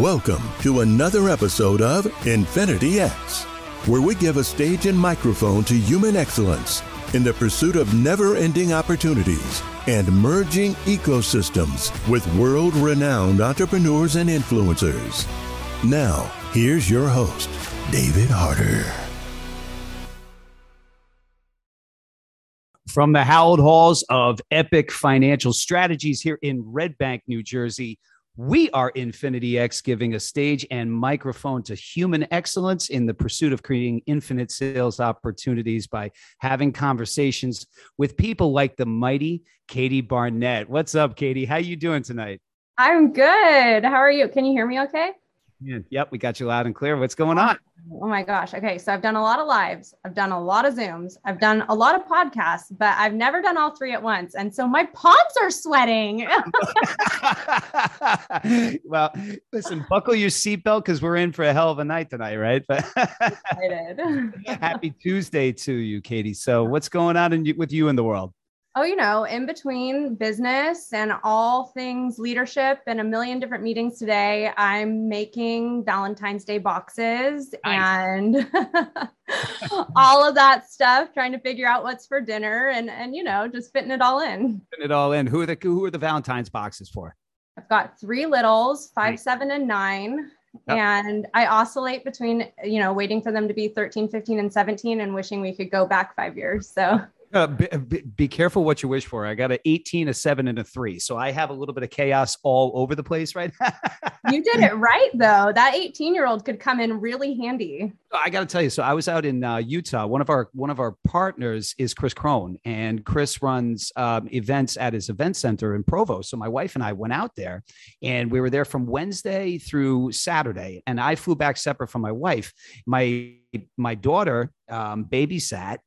Welcome to another episode of Infinity X, where we give a stage and microphone to human excellence in the pursuit of never ending opportunities and merging ecosystems with world renowned entrepreneurs and influencers. Now, here's your host, David Harder. From the hallowed halls of Epic Financial Strategies here in Red Bank, New Jersey, we are Infinity X, giving a stage and microphone to human excellence in the pursuit of creating infinite sales opportunities by having conversations with people like the mighty Katie Barnett. What's up, Katie? How you doing tonight? I'm good. How are you? Can you hear me okay? Yeah, yep, we got you loud and clear. What's going on? Oh my gosh. Okay. So I've done a lot of lives, I've done a lot of Zooms, I've done a lot of podcasts, but I've never done all three at once. And so my palms are sweating. well, listen, buckle your seatbelt because we're in for a hell of a night tonight, right? But happy Tuesday to you, Katie. So, what's going on in, with you in the world? Oh, you know, in between business and all things leadership and a million different meetings today, I'm making Valentine's Day boxes nice. and all of that stuff, trying to figure out what's for dinner and and you know, just fitting it all in. Fitting it all in. Who are the who are the Valentine's boxes for? I've got three littles, five, nice. seven, and nine. Yep. And I oscillate between, you know, waiting for them to be 13, 15, and 17 and wishing we could go back five years. So uh, be, be, careful what you wish for. I got an 18, a seven, and a three. So I have a little bit of chaos all over the place right now. you did it right, though. That 18 year old could come in really handy. I got to tell you. So I was out in uh, Utah. One of our one of our partners is Chris Crone, and Chris runs um, events at his event center in Provo. So my wife and I went out there, and we were there from Wednesday through Saturday. And I flew back separate from my wife. My my daughter um, babysat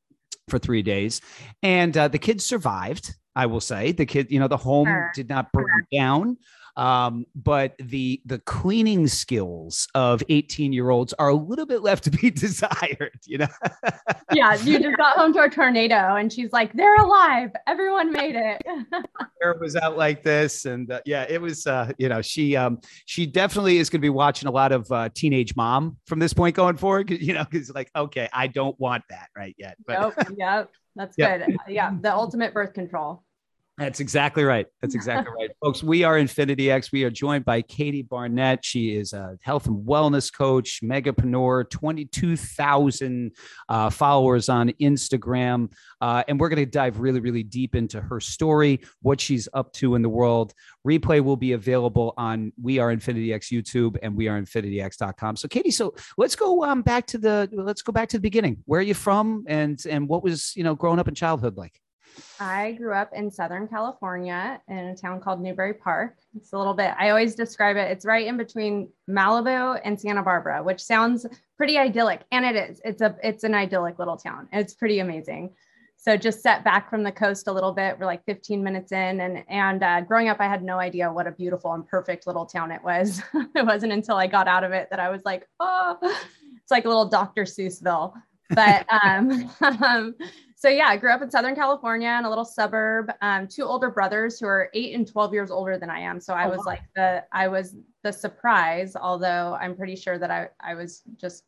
for three days, and uh, the kids survived. I will say the kid, you know, the home sure. did not burn sure. down. Um, but the the cleaning skills of 18 year olds are a little bit left to be desired, you know. yeah, you just got home to a tornado, and she's like, "They're alive! Everyone made it." It was out like this, and uh, yeah, it was. Uh, you know, she um, she definitely is going to be watching a lot of uh, Teenage Mom from this point going forward. You know, because like, okay, I don't want that right yet. But nope, yep, that's yep. good. Yeah, the ultimate birth control. That's exactly right. That's exactly right. Folks, we are Infinity X. We are joined by Katie Barnett. She is a health and wellness coach, megapreneur, 22,000 uh, followers on Instagram. Uh, and we're going to dive really, really deep into her story, what she's up to in the world. Replay will be available on We Are Infinity X YouTube and We Are InfinityX.com. So, Katie, so let's go um, back to the let's go back to the beginning. Where are you from, and and what was you know growing up in childhood like? I grew up in Southern California in a town called Newbury Park. It's a little bit, I always describe it, it's right in between Malibu and Santa Barbara, which sounds pretty idyllic. And it is. It's a it's an idyllic little town. It's pretty amazing. So just set back from the coast a little bit. We're like 15 minutes in, and and uh, growing up, I had no idea what a beautiful and perfect little town it was. it wasn't until I got out of it that I was like, oh, it's like a little Dr. Seussville. But um, um so yeah, I grew up in Southern California in a little suburb. Um, two older brothers who are eight and 12 years older than I am. So I oh, was wow. like the, I was the surprise, although I'm pretty sure that I, I was just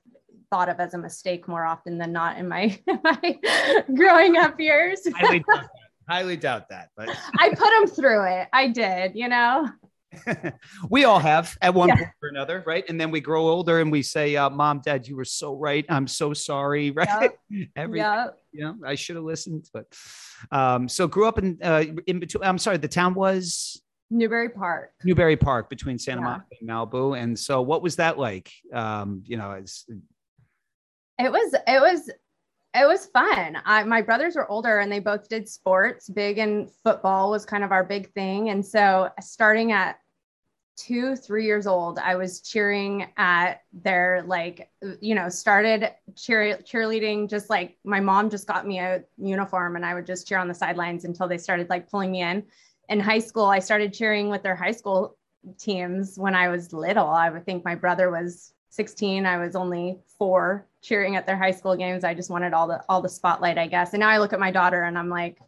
thought of as a mistake more often than not in my, my growing up years. highly, doubt that. highly doubt that, but I put them through it. I did, you know? we all have at one yeah. point or another, right? And then we grow older and we say, uh, "Mom, Dad, you were so right. I'm so sorry." Right? Yep. Every, yep. You know, I should have listened. But um, so grew up in uh, in between. I'm sorry, the town was Newbury Park. Newbury Park between Santa yeah. Monica and Malibu. And so, what was that like? Um, you know, it's it was it was it was fun. I, my brothers were older and they both did sports. Big and football was kind of our big thing. And so, starting at two, three years old, I was cheering at their like, you know, started cheer cheerleading. Just like my mom just got me a uniform, and I would just cheer on the sidelines until they started like pulling me in. In high school, I started cheering with their high school teams when I was little. I would think my brother was 16. I was only four, cheering at their high school games. I just wanted all the all the spotlight, I guess. And now I look at my daughter and I'm like,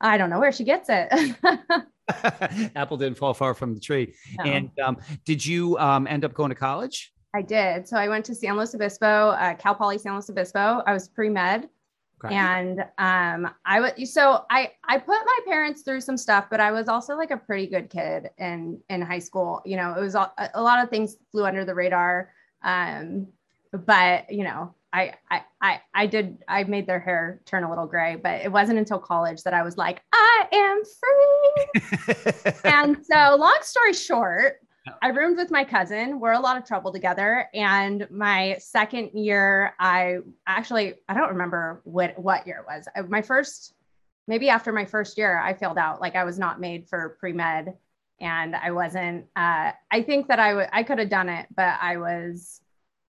I don't know where she gets it. Apple didn't fall far from the tree. No. And um, did you um, end up going to college? I did. So I went to San Luis Obispo, uh, Cal Poly San Luis Obispo. I was pre med, Okay. and um, I was so I I put my parents through some stuff, but I was also like a pretty good kid in in high school. You know, it was a, a lot of things flew under the radar, um, but you know, I, I I I did I made their hair turn a little gray, but it wasn't until college that I was like, I am free. and so, long story short, I roomed with my cousin. We're a lot of trouble together. And my second year, I actually I don't remember what what year it was. My first, maybe after my first year, I failed out. Like I was not made for pre med, and I wasn't. Uh, I think that I would I could have done it, but I was.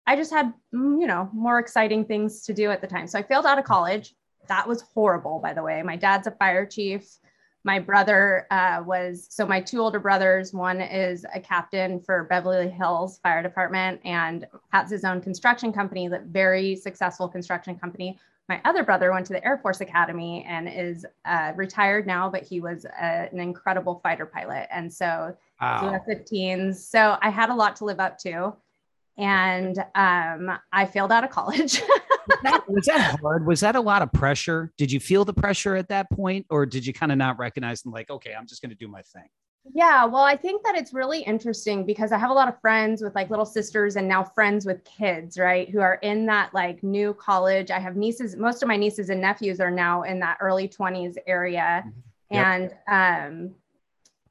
I just had mm, you know more exciting things to do at the time. So I failed out of college. That was horrible, by the way. My dad's a fire chief my brother uh, was so my two older brothers one is a captain for beverly hills fire department and has his own construction company that very successful construction company my other brother went to the air force academy and is uh, retired now but he was a, an incredible fighter pilot and so wow. was 15s so i had a lot to live up to and um, i failed out of college Was that, was that hard? Was that a lot of pressure? Did you feel the pressure at that point, or did you kind of not recognize and like, okay, I'm just going to do my thing? Yeah, well, I think that it's really interesting because I have a lot of friends with like little sisters and now friends with kids, right? Who are in that like new college. I have nieces, most of my nieces and nephews are now in that early 20s area. Yep. And um,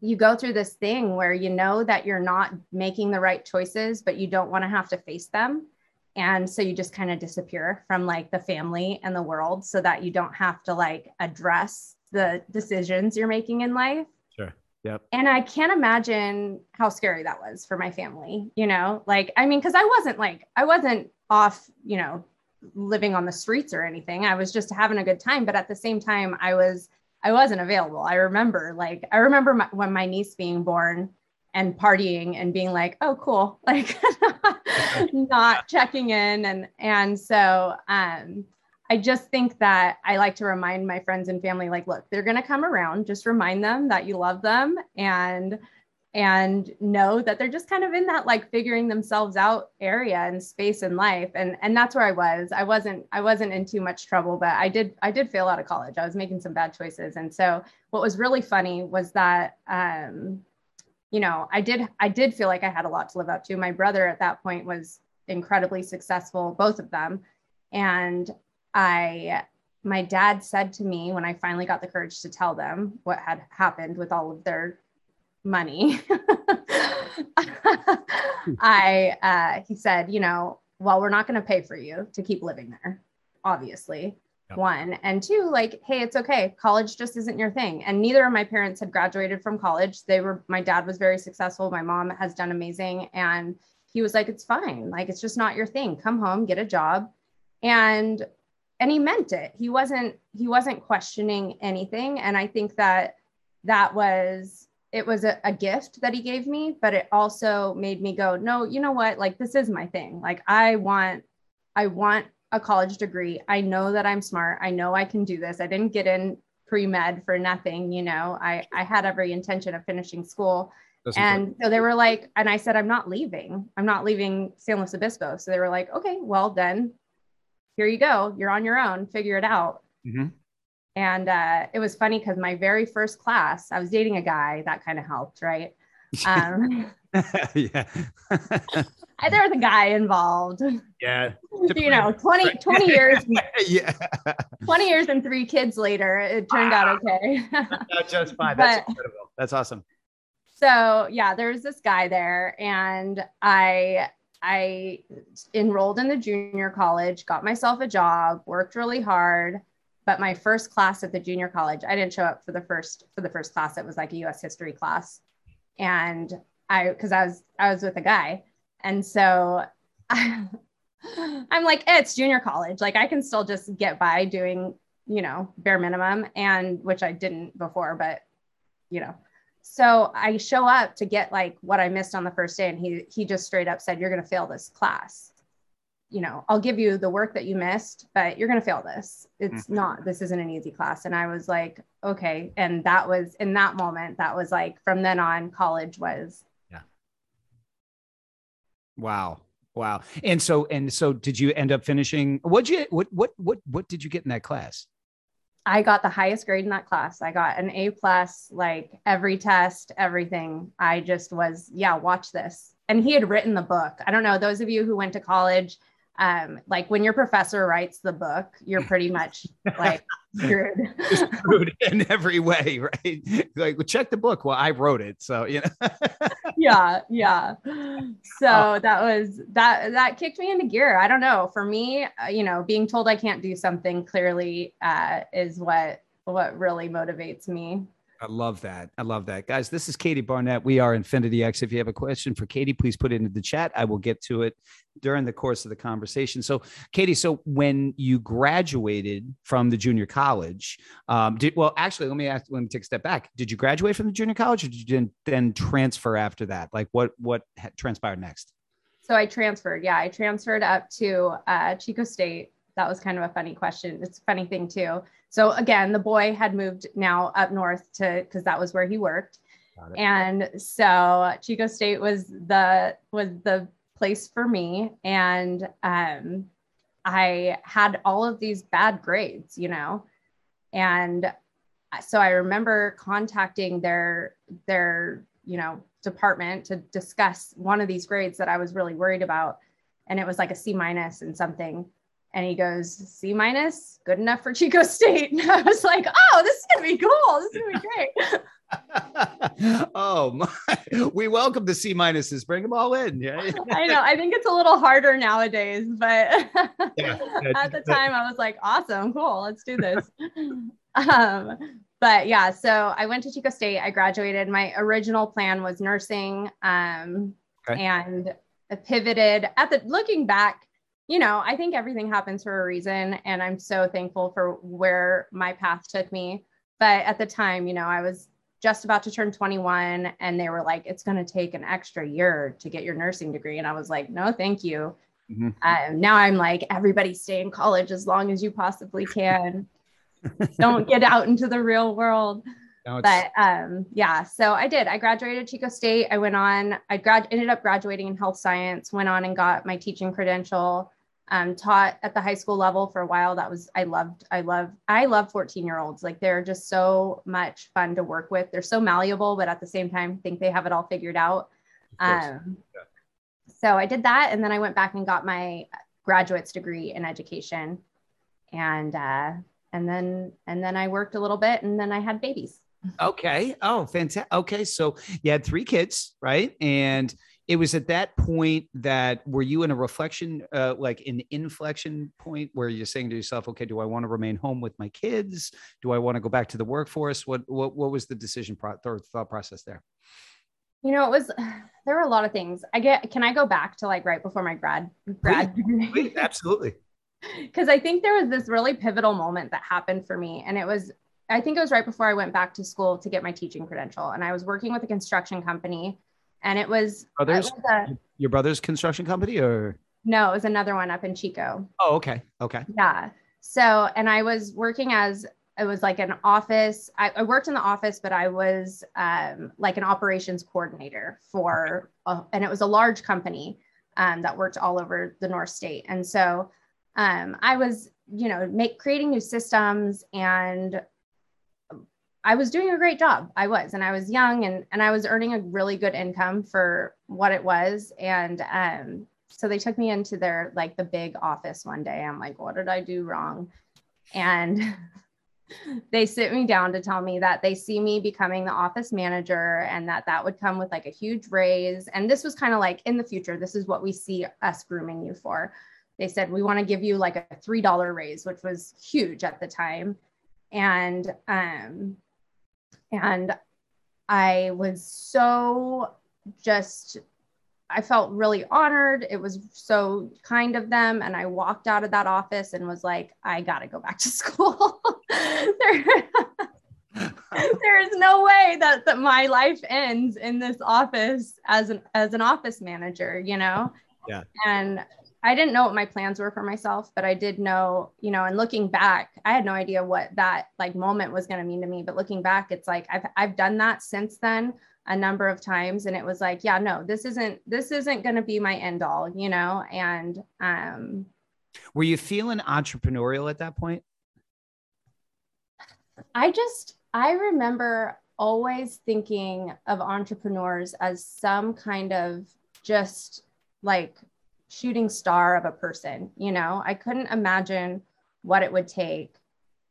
you go through this thing where you know that you're not making the right choices, but you don't want to have to face them. And so you just kind of disappear from like the family and the world so that you don't have to like address the decisions you're making in life Sure. Yep. and I can't imagine how scary that was for my family, you know? Like, I mean, because I wasn't like, I wasn't off, you know, living on the streets or anything. I was just having a good time. But at the same time, I was, I wasn't available. I remember, like, I remember my, when my niece being born and partying and being like, oh, cool, like, not checking in. And, and so, um, I just think that I like to remind my friends and family, like, look, they're going to come around. Just remind them that you love them and and know that they're just kind of in that like figuring themselves out area and space in life. And and that's where i was. I wasn't i wasn't in too much trouble but i did i did fail out of college. I was making some bad choices. And so what was really funny was that um you know i did i did feel like i had a lot to live up to. My brother at that point was incredibly successful both of them. And i my dad said to me when i finally got the courage to tell them what had happened with all of their money. I uh, he said you know well we're not going to pay for you to keep living there obviously Yep. one. And two like hey it's okay. College just isn't your thing. And neither of my parents had graduated from college. They were my dad was very successful. My mom has done amazing. And he was like it's fine. Like it's just not your thing. Come home get a job. And and he meant it. He wasn't he wasn't questioning anything. And i think that that was it was a, a gift that he gave me but it also made me go no you know what like this is my thing like i want i want a college degree i know that i'm smart i know i can do this i didn't get in pre-med for nothing you know i i had every intention of finishing school That's important. and so they were like, and I said, I'm not leaving. I'm not leaving San Luis Obispo. So they were like, okay, well then, here you go. You're on your own. Figure it out. Mhm. And uh, it was funny because my very first class, I was dating a guy. That kind of helped, right? Um, yeah. there was a guy involved. yeah. you know, 20, 20 years, yeah. 20 years and three kids later, it turned out okay. Not just fine. That's But- incredible. That's awesome. so yeah there's this guy there and i i enrolled in the junior college got myself a job worked really hard but my first class at the junior college i didn't show up for the first for the first class. It was like a us history class. And i because i was i was with a guy. And so I, i'm like eh, it's junior college. Like i can still just get by doing you know bare minimum and which i didn't before but you know. So I show up to get like what I missed on the first day, and he he just straight up said, "You're going to fail this class." You know, I'll give you the work that you missed, but you're going to fail this. It's Mhm. not, this isn't an easy class. And I was like, okay. And that was in that moment, that was like from then on, college was Yeah. Wow. Wow. And so and so did you end up finishing what'd you what what what what did you get in that class? I got the highest grade in that class. I got an A plus, like every test, everything. I just was, yeah, watch this. And he had written the book. I don't know, those of you who went to college, um, like when your professor writes the book, you're pretty much like screwed. Screwed in every way, right? Like well, check the book. Well, I wrote it. So you know. yeah, yeah. So that was that that kicked me into gear. I don't know. For me, uh, you know, being told I can't do something clearly uh, is what what really motivates me. I love that. I love that. Guys, this is Katie Barnett. We are Infinity X. If you have a question for Katie, please put it into the chat. I will get to it during the course of the conversation. So, Katie, so when you graduated from the junior college, um, did well, actually, let me ask, let me take a step back. Did you graduate from the junior college or did you then transfer after that? Like what what transpired next? So I transferred. Yeah, I transferred up to uh, Chico State. That was kind of a funny question. It's a funny thing too. So again, the boy had moved now up north to because that was where he worked, and so Chico State was the was the place for me. And um, I had all of these bad grades, you know, and so I remember contacting their their you know department to discuss one of these grades that I was really worried about. And it was like a C minus and something. And he goes, C minus, good enough for Chico State. And I was like, oh, this is gonna be cool. This is gonna be great. oh my we welcome the C minuses. Bring them all in. Yeah. I know. I think it's a little harder nowadays, but Yeah. at the time I was like, awesome, cool, let's do this. um, but yeah, so I went to Chico State. I graduated. My original plan was nursing, um, Okay. and I pivoted. At the looking back, you know, I think everything happens for a reason, and I'm so thankful for where my path took me. But at the time, you know, I was just about to turn 21, and they were like, "It's going to take an extra year to get your nursing degree," and I was like, "No, thank you." Mhm. Um, now I'm like, everybody stay in college as long as you possibly can. Don't get out into the real world. But um, yeah, so I did. I graduated Chico State. I went on, I grad ended up graduating in health science, went on and got my teaching credential. Um, taught at the high school level for a while. That was I loved, I love, I love 14 year olds. Like they're just so much fun to work with. They're so malleable, but at the same time, think they have it all figured out. Um, so I did that, and then I went back and got my graduate's degree in education, and uh, and then and then I worked a little bit, and then I had babies. Okay. Oh, fantastic. Okay. So you had three kids, right? And it was at that point that were you in a reflection, uh, like an inflection point where you're saying to yourself, okay, do I want to remain home with my kids? Do I want to go back to the workforce? What what, what was the decision pro- or thought process there? You know, it was there were a lot of things. I get. Can I go back to like right before my grad grad degree? Wait, absolutely. because I think there was this really pivotal moment that happened for me. And it was, I think it was right before I went back to school to get my teaching credential. And I was working with a construction company. And it was, it was a, your brother's construction company, or no, it was another one up in Chico. oh, okay, okay, Yeah. So, and I was working as, it was like an office. I, I worked in the office, but I was um, like an operations coordinator for, a, and it was a large company um, that worked all over the North State. And so um, I was, you know, make creating new systems and I was doing a great job. I was, and I was young and, and I was earning a really good income for what it was. And um, so they took me into their like the big office one day. I'm like, what did I do wrong? And they sit me down to tell me that they see me becoming the office manager and that that would come with like a huge raise. And this was kind of like in the future, this is what we see us grooming you for. They said, we want to give you like a $3 raise, which was huge at the time. And, um, and I was so just I felt really honored. It was so kind of them. And I walked out of that office and was like, I got to go back to school. there, there is no way that, that my life ends in this office as an, as an office manager, you know? Yeah. And I didn't know what my plans were for myself, but I did know, you know, and looking back, I had no idea what that like moment was going to mean to me. But looking back, it's like I've I've done that since then a number of times, and it was like, yeah, no, this isn't this isn't going to be my end all, you know. And um, were you feeling entrepreneurial at that point? I just I remember always thinking of entrepreneurs as some kind of just like shooting star of a person. You know, I couldn't imagine what it would take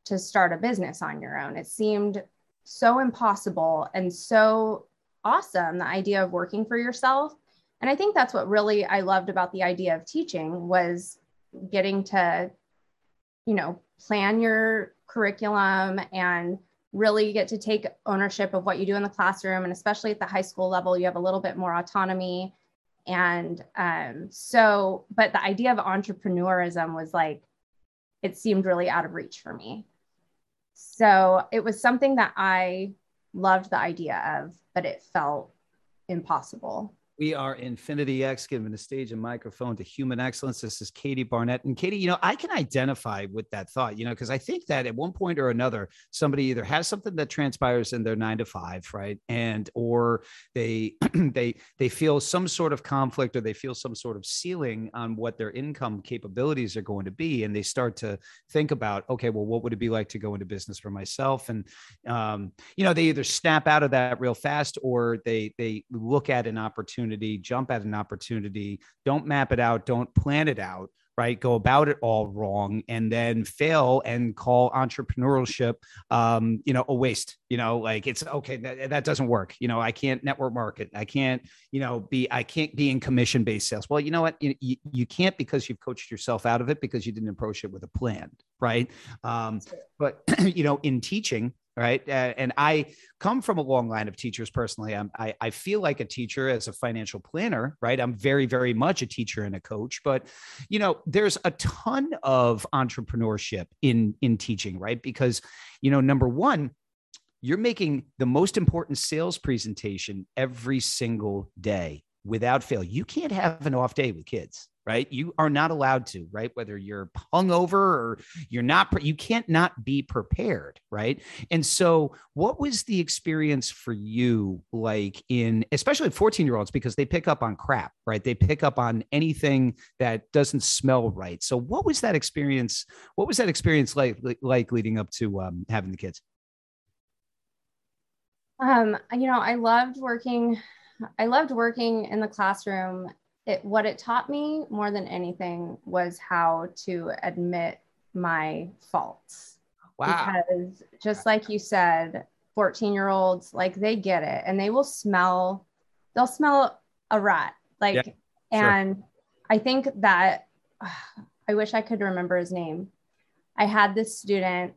to start a business on your own. It seemed so impossible and so awesome the idea of working for yourself. And I think that's what really I loved about the idea of teaching was getting to you know, plan your curriculum and really get to take ownership of what you do in the classroom and especially at the high school level you have a little bit more autonomy and um, so, but the idea of entrepreneurism was like, it seemed really out of reach for me. So it was something that I loved the idea of, but it felt impossible. We are Infinity X, giving the stage and microphone to human excellence. This is Katie Barnett. And Katie, you know, I can identify with that thought, you know, because I think that at one point or another, somebody either has something that transpires in their nine to five, right? And or they they they feel some sort of conflict or they feel some sort of ceiling on what their income capabilities are going to be. And they start to think about, okay, well, what would it be like to go into business for myself? And um, you know, they either snap out of that real fast or they they look at an opportunity opportunity, jump at an opportunity, don't map it out, don't plan it out, right? Go about it all wrong and then fail and call entrepreneurship, um, you know, a waste, you know, like it's okay, that, that doesn't work. You know, I can't network market. I can't, you know, be, I can't be in commission based sales. Well, you know what? You, you, you can't because you've coached yourself out of it because you didn't approach it with a plan, right? Um, but, you know, in teaching, right? Uh, and i come from a long line of teachers personally. I'm, I, I feel like a teacher as a financial planner right? I'm very very much a teacher and a coach but you know there's a ton of entrepreneurship in in teaching right? Because you know number one you're making the most important sales presentation every single day without fail. You can't have an off day with kids right? You are not allowed to, right? Whether you're hungover or you're not, you can't not be prepared, right? And so, what was the experience for you like in, especially 14 year olds, because they pick up on crap, right? They pick up on anything that doesn't smell right. So, what was that experience? What was that experience like, like leading up to um, having the kids? Um, you know, I loved working. I loved working in the classroom it what it taught me more than anything was how to admit my faults. Wow. Because just like you said, 14 year olds, like they get it and they will smell, they'll smell a rat. Like, yeah, and sure. I think that uh, I wish I could remember his name. I had this student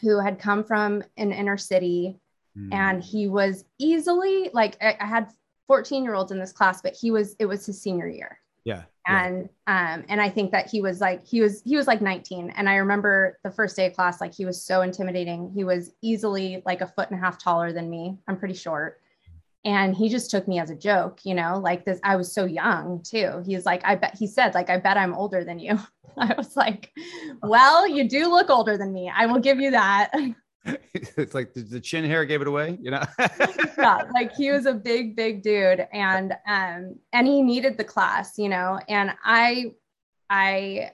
who had come from an inner city mm. and he was easily like I, I had 14 year olds in this class, but he was, it was his senior year. Yeah. And, yeah. um, and I think that he was like, he was, he was like 19. And I remember the first day of class, like he was so intimidating. He was easily like a foot and a half taller than me. I'm pretty short. And he just took me as a joke, you know, like this. I was so young too. He's like, I bet he said, like, I bet I'm older than you. I was like, well, you do look older than me. I will give you that. it's like the, chin hair gave it away, you know. yeah, like he was a big, big dude, and um, and he needed the class, you know. And I, I,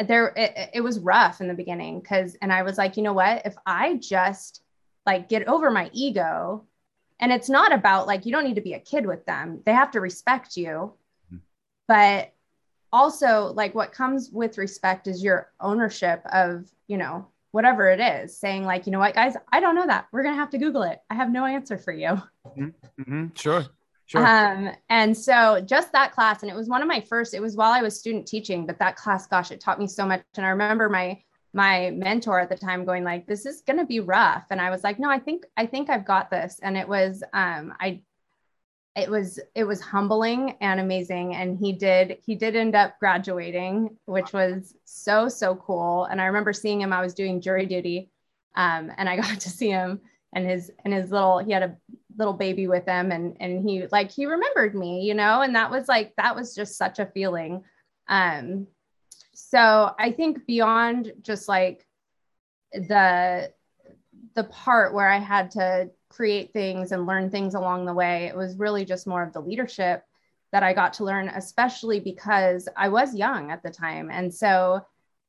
there, it, it was rough in the beginning because, and I was like, you know what? If I just like get over my ego, and it's not about like you don't need to be a kid with them; they have to respect you, mm-hmm. but also like what comes with respect is your ownership of you know whatever it is, saying like, you know what, guys, I don't know that. We're gonna have to Google it. I have no answer for you. Mm-hmm. mm-hmm. Sure. Sure. Um, and so just that class, and it was one of my first, it was while I was student teaching, but that class, gosh, it taught me so much. And I remember my my mentor at the time going like, this is gonna be rough. And I was like, no, I think, I think I've got this. And it was um I it was it was humbling and amazing. And he did he did end up graduating which was so so cool. And i remember seeing him i was doing jury duty um, and i got to see him and his and his little he had a little baby with him and and he like he remembered me you know and that was like that was just such a feeling. Um, so I think beyond just like the the part where I had to create things and learn things along the way, it was really just more of the leadership that I got to learn, especially because I was young at the time. And so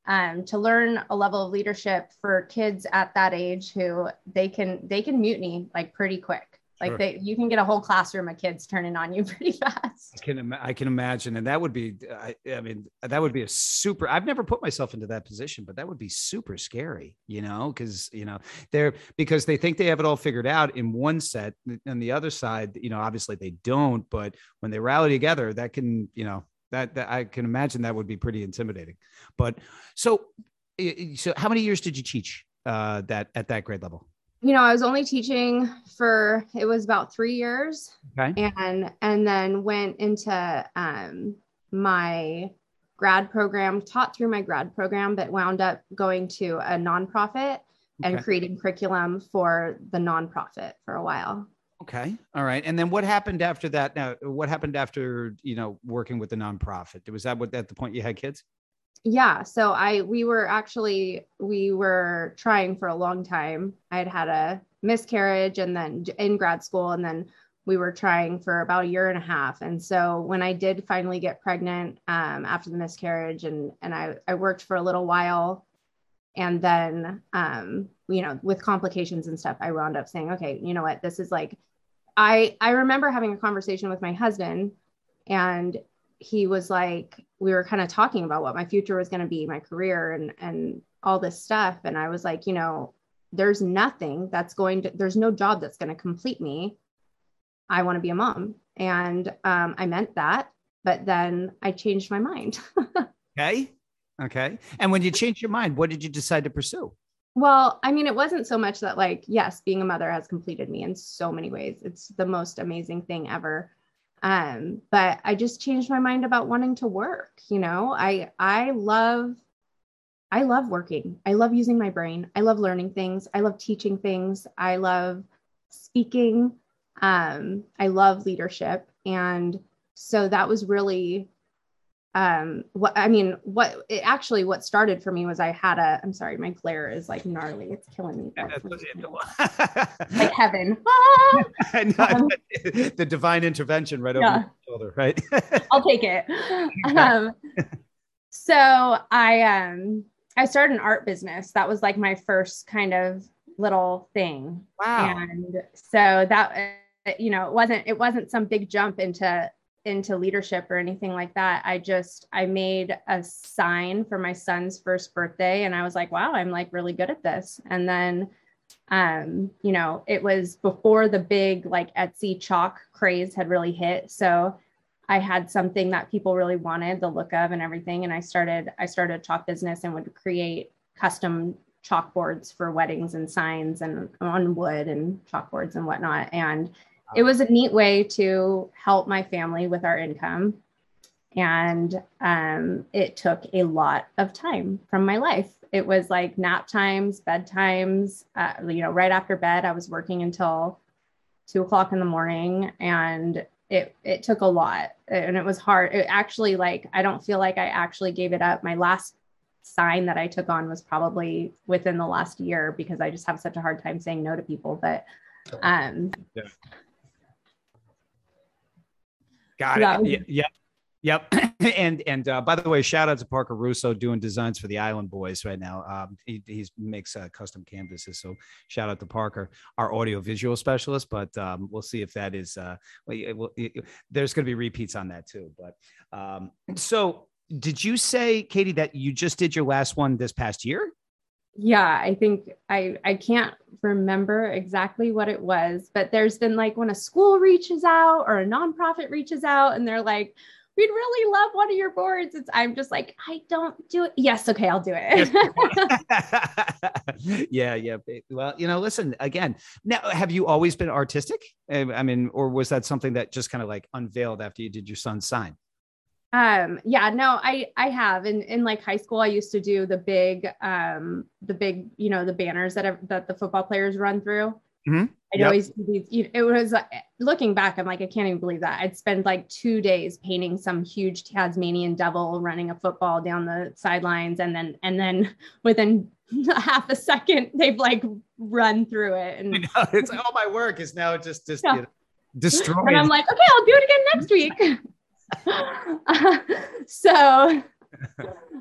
um, to learn a level of leadership for kids at that age who they can they can mutiny like pretty quick like sure. they, you can get a whole classroom of kids turning on you pretty fast. I can, I can imagine, and that would be, I, I mean, that would be a super. I've never put myself into that position, but that would be super scary, you know, because you know they're because they think they have it all figured out in one set, and the other side, you know, obviously they don't. But when they rally together, that can, you know, that, that I can imagine that would be pretty intimidating. But so, so how many years did you teach uh, that at that grade level? You know, I was only teaching for it was about three years, okay. and and then went into um, my grad program, taught through my grad program, but wound up going to a nonprofit and okay. creating curriculum for the nonprofit for a while. Okay. All right. And then what happened after that? Now, what happened after, you know, working with the nonprofit? Was that what at the point you had kids? Yeah so i we were actually we were trying for a long time. I had had a miscarriage and then in grad school and then we were trying for about a year and a half. And so when i did finally get pregnant um, after the miscarriage and and I, I worked for a little while and then um, you know with complications and stuff i wound up saying okay you know what? This is like i i remember having a conversation with my husband and he was like we were kind of talking about what my future was going to be my career and and all this stuff. And i was like you know there's nothing that's going to there's no job that's going to complete me. I want to be a mom. And um, i meant that but then i changed my mind. Okay okay. And when you changed your mind what did you decide to pursue? Well i mean it wasn't so much that like yes being a mother has completed me in so many ways. It's the most amazing thing ever um, but I just changed my mind about wanting to work. You know, I I love I love working. I love using my brain. I love learning things. I love teaching things. I love speaking. Um, I love leadership. And so that was really um what i mean what it actually what started for me was i had a i'm sorry my glare is like gnarly. It's killing me. Like heaven. Um, the divine intervention right yeah. over your shoulder right? I'll take it. Um so i um i started an art business. That was like my first kind of little thing. Wow. And so that you know it wasn't it wasn't some big jump into into leadership or anything like that. I just I made a sign for my son's first birthday and I was like, wow, I'm like really good at this. And then um, you know, it was before the big like Etsy chalk craze had really hit. So I had something that people really wanted the look of and everything. And I started, I started a chalk business and would create custom chalkboards for weddings and signs and on wood and chalkboards and whatnot. And it was a neat way to help my family with our income. And um, it took a lot of time from my life. It was like nap times, bedtimes, uh, you know, right after bed, I was working until two o'clock in the morning and it, it took a lot and it was hard. It actually like, I don't feel like I actually gave it up. My last sign that I took on was probably within the last year because I just have such a hard time saying no to people. But um, yeah. Got it. Yeah. yeah. Yep. and and uh, by the way, shout out to Parker Russo doing designs for the Island Boys right now. Um, he he's makes uh, custom canvases. So shout out to Parker, our audio visual specialist. But um, we'll see if that is. Uh, well, there's going to be repeats on that too. But um, so did you say, Katie, that you just did your last one this past year? Yeah i think i i can't remember exactly what it was but there's been like when a school reaches out or a nonprofit reaches out and they're like we'd really love one of your boards. It's i'm just like i don't do it. Yes okay i'll do it. Yeah yeah well you know listen again now have you always been artistic? I mean or was that something that just kind of like unveiled after you did your son's sign um yeah no i i have in in like high school i used to do the big um the big you know the banners that that the football players run through mm-hmm. I'd yep. always do these. It was looking back, I'm like, I can't even believe that. I'd spend like two days painting some huge Tasmanian devil running a football down the sidelines, and then and then within half a second, they've like run through it. And it's like all my work is now just just yeah. you know, destroyed. And I'm like, okay, I'll do it again next week. so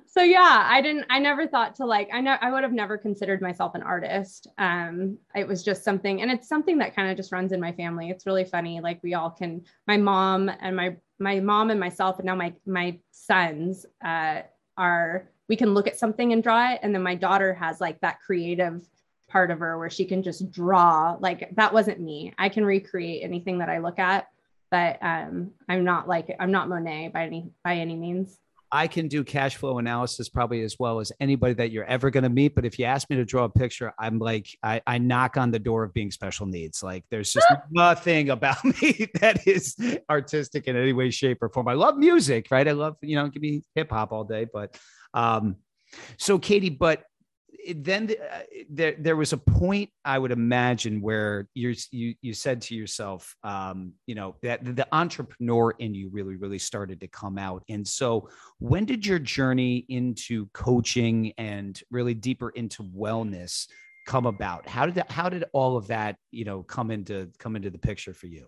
so yeah i didn't i never thought to like i know i would have never considered myself an artist. Um it was just something and it's something that kind of just runs in my family. It's really funny like we all can my mom and my my mom and myself and now my my sons uh are we can look at something and draw it and then my daughter has like that creative part of her where she can just draw like that wasn't me. I can recreate anything that i look at but um, I'm not like I'm not Monet by any by any means. I can do cash flow analysis probably as well as anybody that you're ever going to meet. But if you ask me to draw a picture, I'm like, I, I knock on the door of being special needs. Like there's just nothing about me that is artistic in any way, shape, or form. I love music, right? I love, you know, give me hip hop all day. But um, so Katie, but then uh, there there was a point I would imagine where you you you said to yourself, um, you know, that the entrepreneur in you really really started to come out. And so, when did your journey into coaching and really deeper into wellness come about? How did that, how did all of that you know come into come into the picture for you?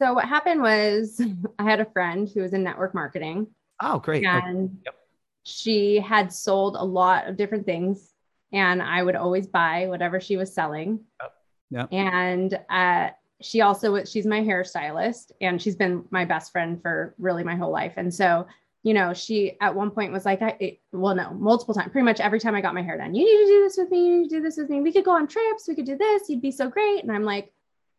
So what happened was I had a friend who was in network marketing. Oh, great! And yep. she had sold a lot of different things and I would always buy whatever she was selling. Yep. And uh, she also was she's my hairstylist, and she's been my best friend for really my whole life. And so, you know, she at one point was like, I it, well, no, multiple times, pretty much every time I got my hair done, you need to do this with me. You need to do this with me. We could go on trips. We could do this. You'd be so great. And I'm like,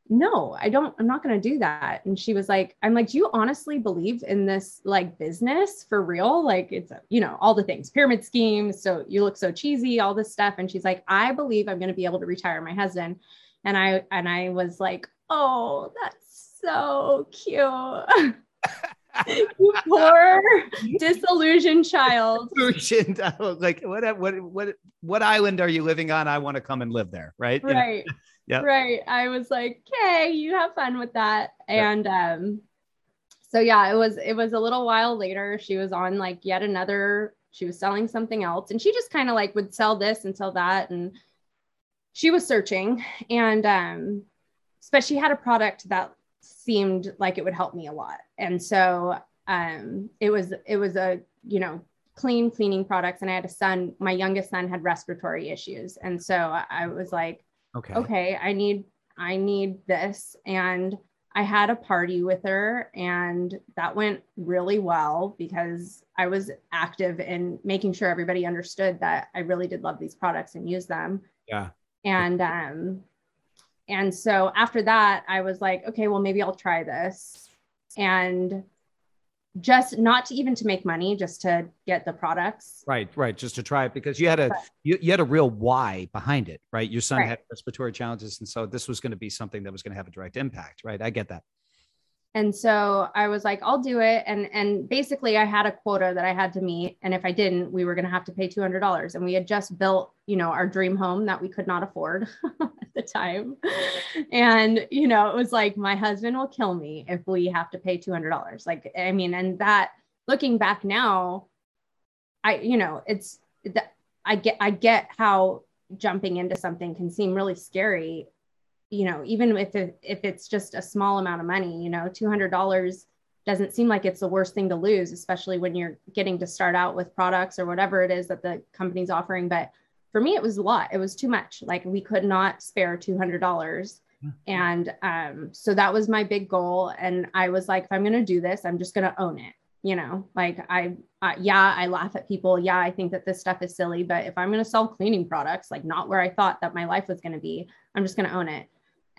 no, I don't, I'm not going to do that. And she was like, I'm like, do you honestly believe in this like business for real? Like it's, you know, all the things, pyramid schemes. So you look so cheesy, all this stuff. And she's like, I believe I'm going to be able to retire my husband. And I, and I was like, oh, that's so cute. you poor disillusioned child. Disillusioned. like what what what what island are you living on? I want to come and live there, right? Right. You know? Yeah right. I was like okay you have fun with that. And um so yeah it was it was a little while later she was on like yet another she was selling something else and she just kind of like would sell this and sell that and she was searching and um but she had a product that seemed like it would help me a lot and so um it was it was a you know clean cleaning products and i had a son my youngest son had respiratory issues and so i was like okay. Okay i need i need this. And i had a party with her and that went really well because i was active in making sure everybody understood that i really did love these products and use them. Yeah. And um and so after that i was like okay well maybe i'll try this. And just not to even to make money just to get the products. Right right just to try it because you had a you, you had a real why behind it right? Your son right. had respiratory challenges and so this was going to be something that was going to have a direct impact right? I get that and so i was like i'll do it. And and basically i had a quota that i had to meet. And if i didn't we were going to have to pay $200 and we had just built you know our dream home that we could not afford at the time. And you know it was like my husband will kill me if we have to pay $200 like i mean and that looking back now i you know it's that i get i get how jumping into something can seem really scary you know, even if it, if it's just a small amount of money, you know, $200 doesn't seem like it's the worst thing to lose, especially when you're getting to start out with products or whatever it is that the company's offering. But for me, it was a lot. It was too much. Like we could not spare $200. Mm-hmm. And um, so that was my big goal. And I was like, if I'm going to do this, I'm just going to own it. You know, like I, uh, yeah, I laugh at people. Yeah, I think that this stuff is silly. But if I'm going to sell cleaning products, like not where I thought that my life was going to be, I'm just going to own it.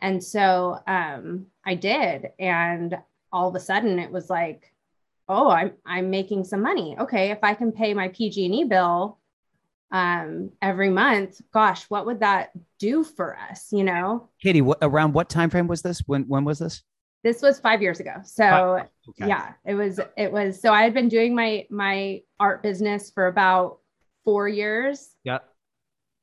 And so um, I did. And all of a sudden it was like, oh, I'm, I'm making some money. Okay. If I can pay my PG&E bill um, every month, gosh, what would that do for us? You know, Katie, what, around what time frame was this? When, when was this? This was five years ago. So okay. yeah, it was, it was, so I had been doing my, my art business for about four years. Yeah.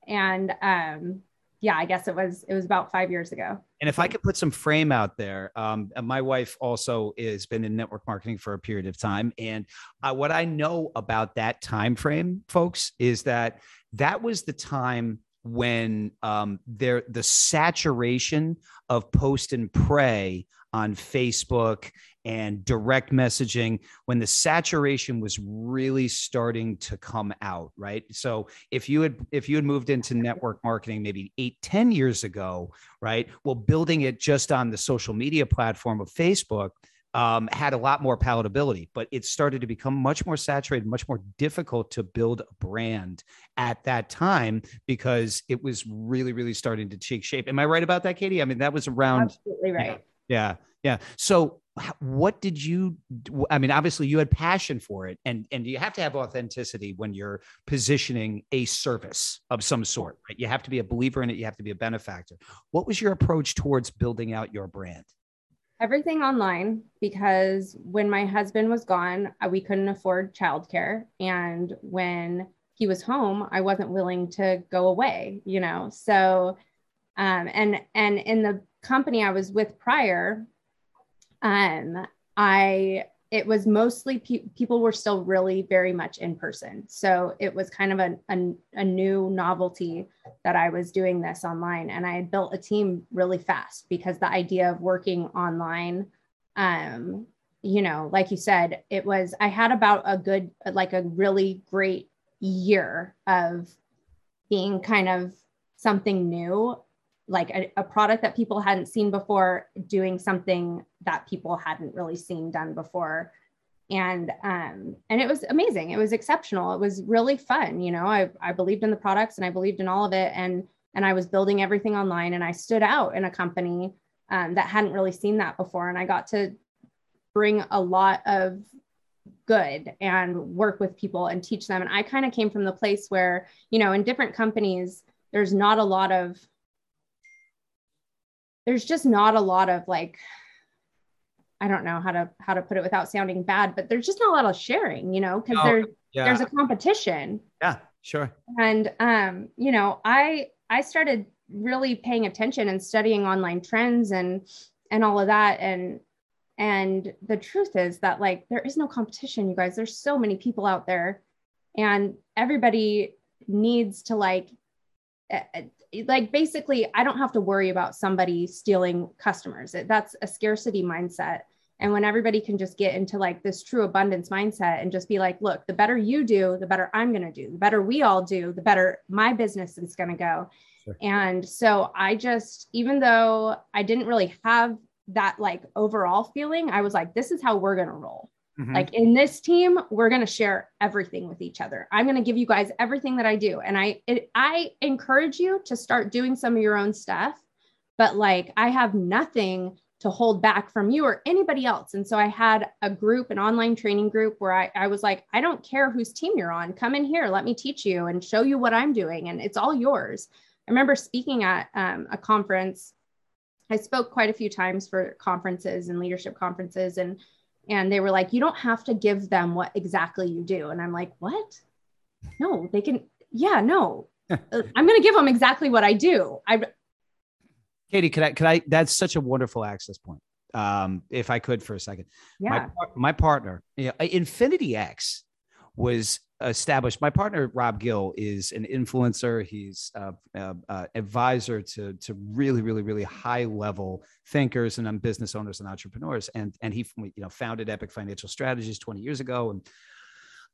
And, um, yeah, I guess it was it was about five years ago. And if I could put some frame out there, um, my wife also has been in network marketing for a period of time, and uh, what I know about that time frame, folks, is that that was the time when um, there the saturation of post and pray on Facebook and direct messaging when the saturation was really starting to come out right so if you had if you had moved into network marketing maybe eight ten years ago right well building it just on the social media platform of facebook um, had a lot more palatability, but it started to become much more saturated, much more difficult to build a brand at that time because it was really, really starting to take shape. Am I right about that, Katie? I mean, that was around. Absolutely right. Yeah, yeah. So, what did you? I mean, obviously, you had passion for it, and and you have to have authenticity when you're positioning a service of some sort, right? You have to be a believer in it. You have to be a benefactor. What was your approach towards building out your brand? everything online because when my husband was gone, uh, we couldn't afford childcare. And when he was home, I wasn't willing to go away, you know? So, um, and, and in the company I was with prior, um, I it was mostly pe- people were still really very much in person. So it was kind of a, a, a, new novelty that I was doing this online. And I had built a team really fast because the idea of working online, um, you know, like you said, it was, I had about a good, like a really great year of being kind of something new like a, a, product that people hadn't seen before doing something that people hadn't really seen done before. And um and it was amazing. It was exceptional. It was really fun you know? I i believed in the products and i believed in all of it. And and i was building everything online and i stood out in a company um, that hadn't really seen that before. And i got to bring a lot of good and work with people and teach them. And i kind of came from the place where you know in different companies there's not a lot of there's just not a lot of like I don't know how to how to put it without sounding bad, but there's just not a lot of sharing, you know, because no, there's yeah. there's a competition. Yeah, sure. And um, you know, I I started really paying attention and studying online trends and and all of that and and the truth is that like there is no competition you guys there's so many people out there and everybody needs to like like basically i don't have to worry about somebody stealing customers. That's a scarcity mindset. And when everybody can just get into like this true abundance mindset and just be like look the better you do the better i'm going to do. The better we all do the better my business is going to go. Sure. and so i just even though i didn't really have that like overall feeling i was like this is how we're going to roll Mm-hmm. Like in this team, we're going to share everything with each other. I'm going to give you guys everything that I do. And I it, I encourage you to start doing some of your own stuff, but like I have nothing to hold back from you or anybody else. And so I had a group, an online training group where I, I was like, I don't care whose team you're on. Come in here, let me teach you and show you what I'm doing. And it's all yours. I remember speaking at um, a conference. I spoke quite a few times for conferences and leadership conferences. And and they were like you don't have to give them what exactly you do. And i'm like what? No they can yeah no. Uh, i'm going to give them exactly what i do. I katie could i could i that's such a wonderful access point um if i could for a second. Yeah. my, my partner you know, infinity x was established. My partner Rob Gill is an influencer. He's a, a, a advisor to to really, really, really high level thinkers and um, business owners and entrepreneurs. And and he you know founded Epic Financial Strategies 20 years ago. And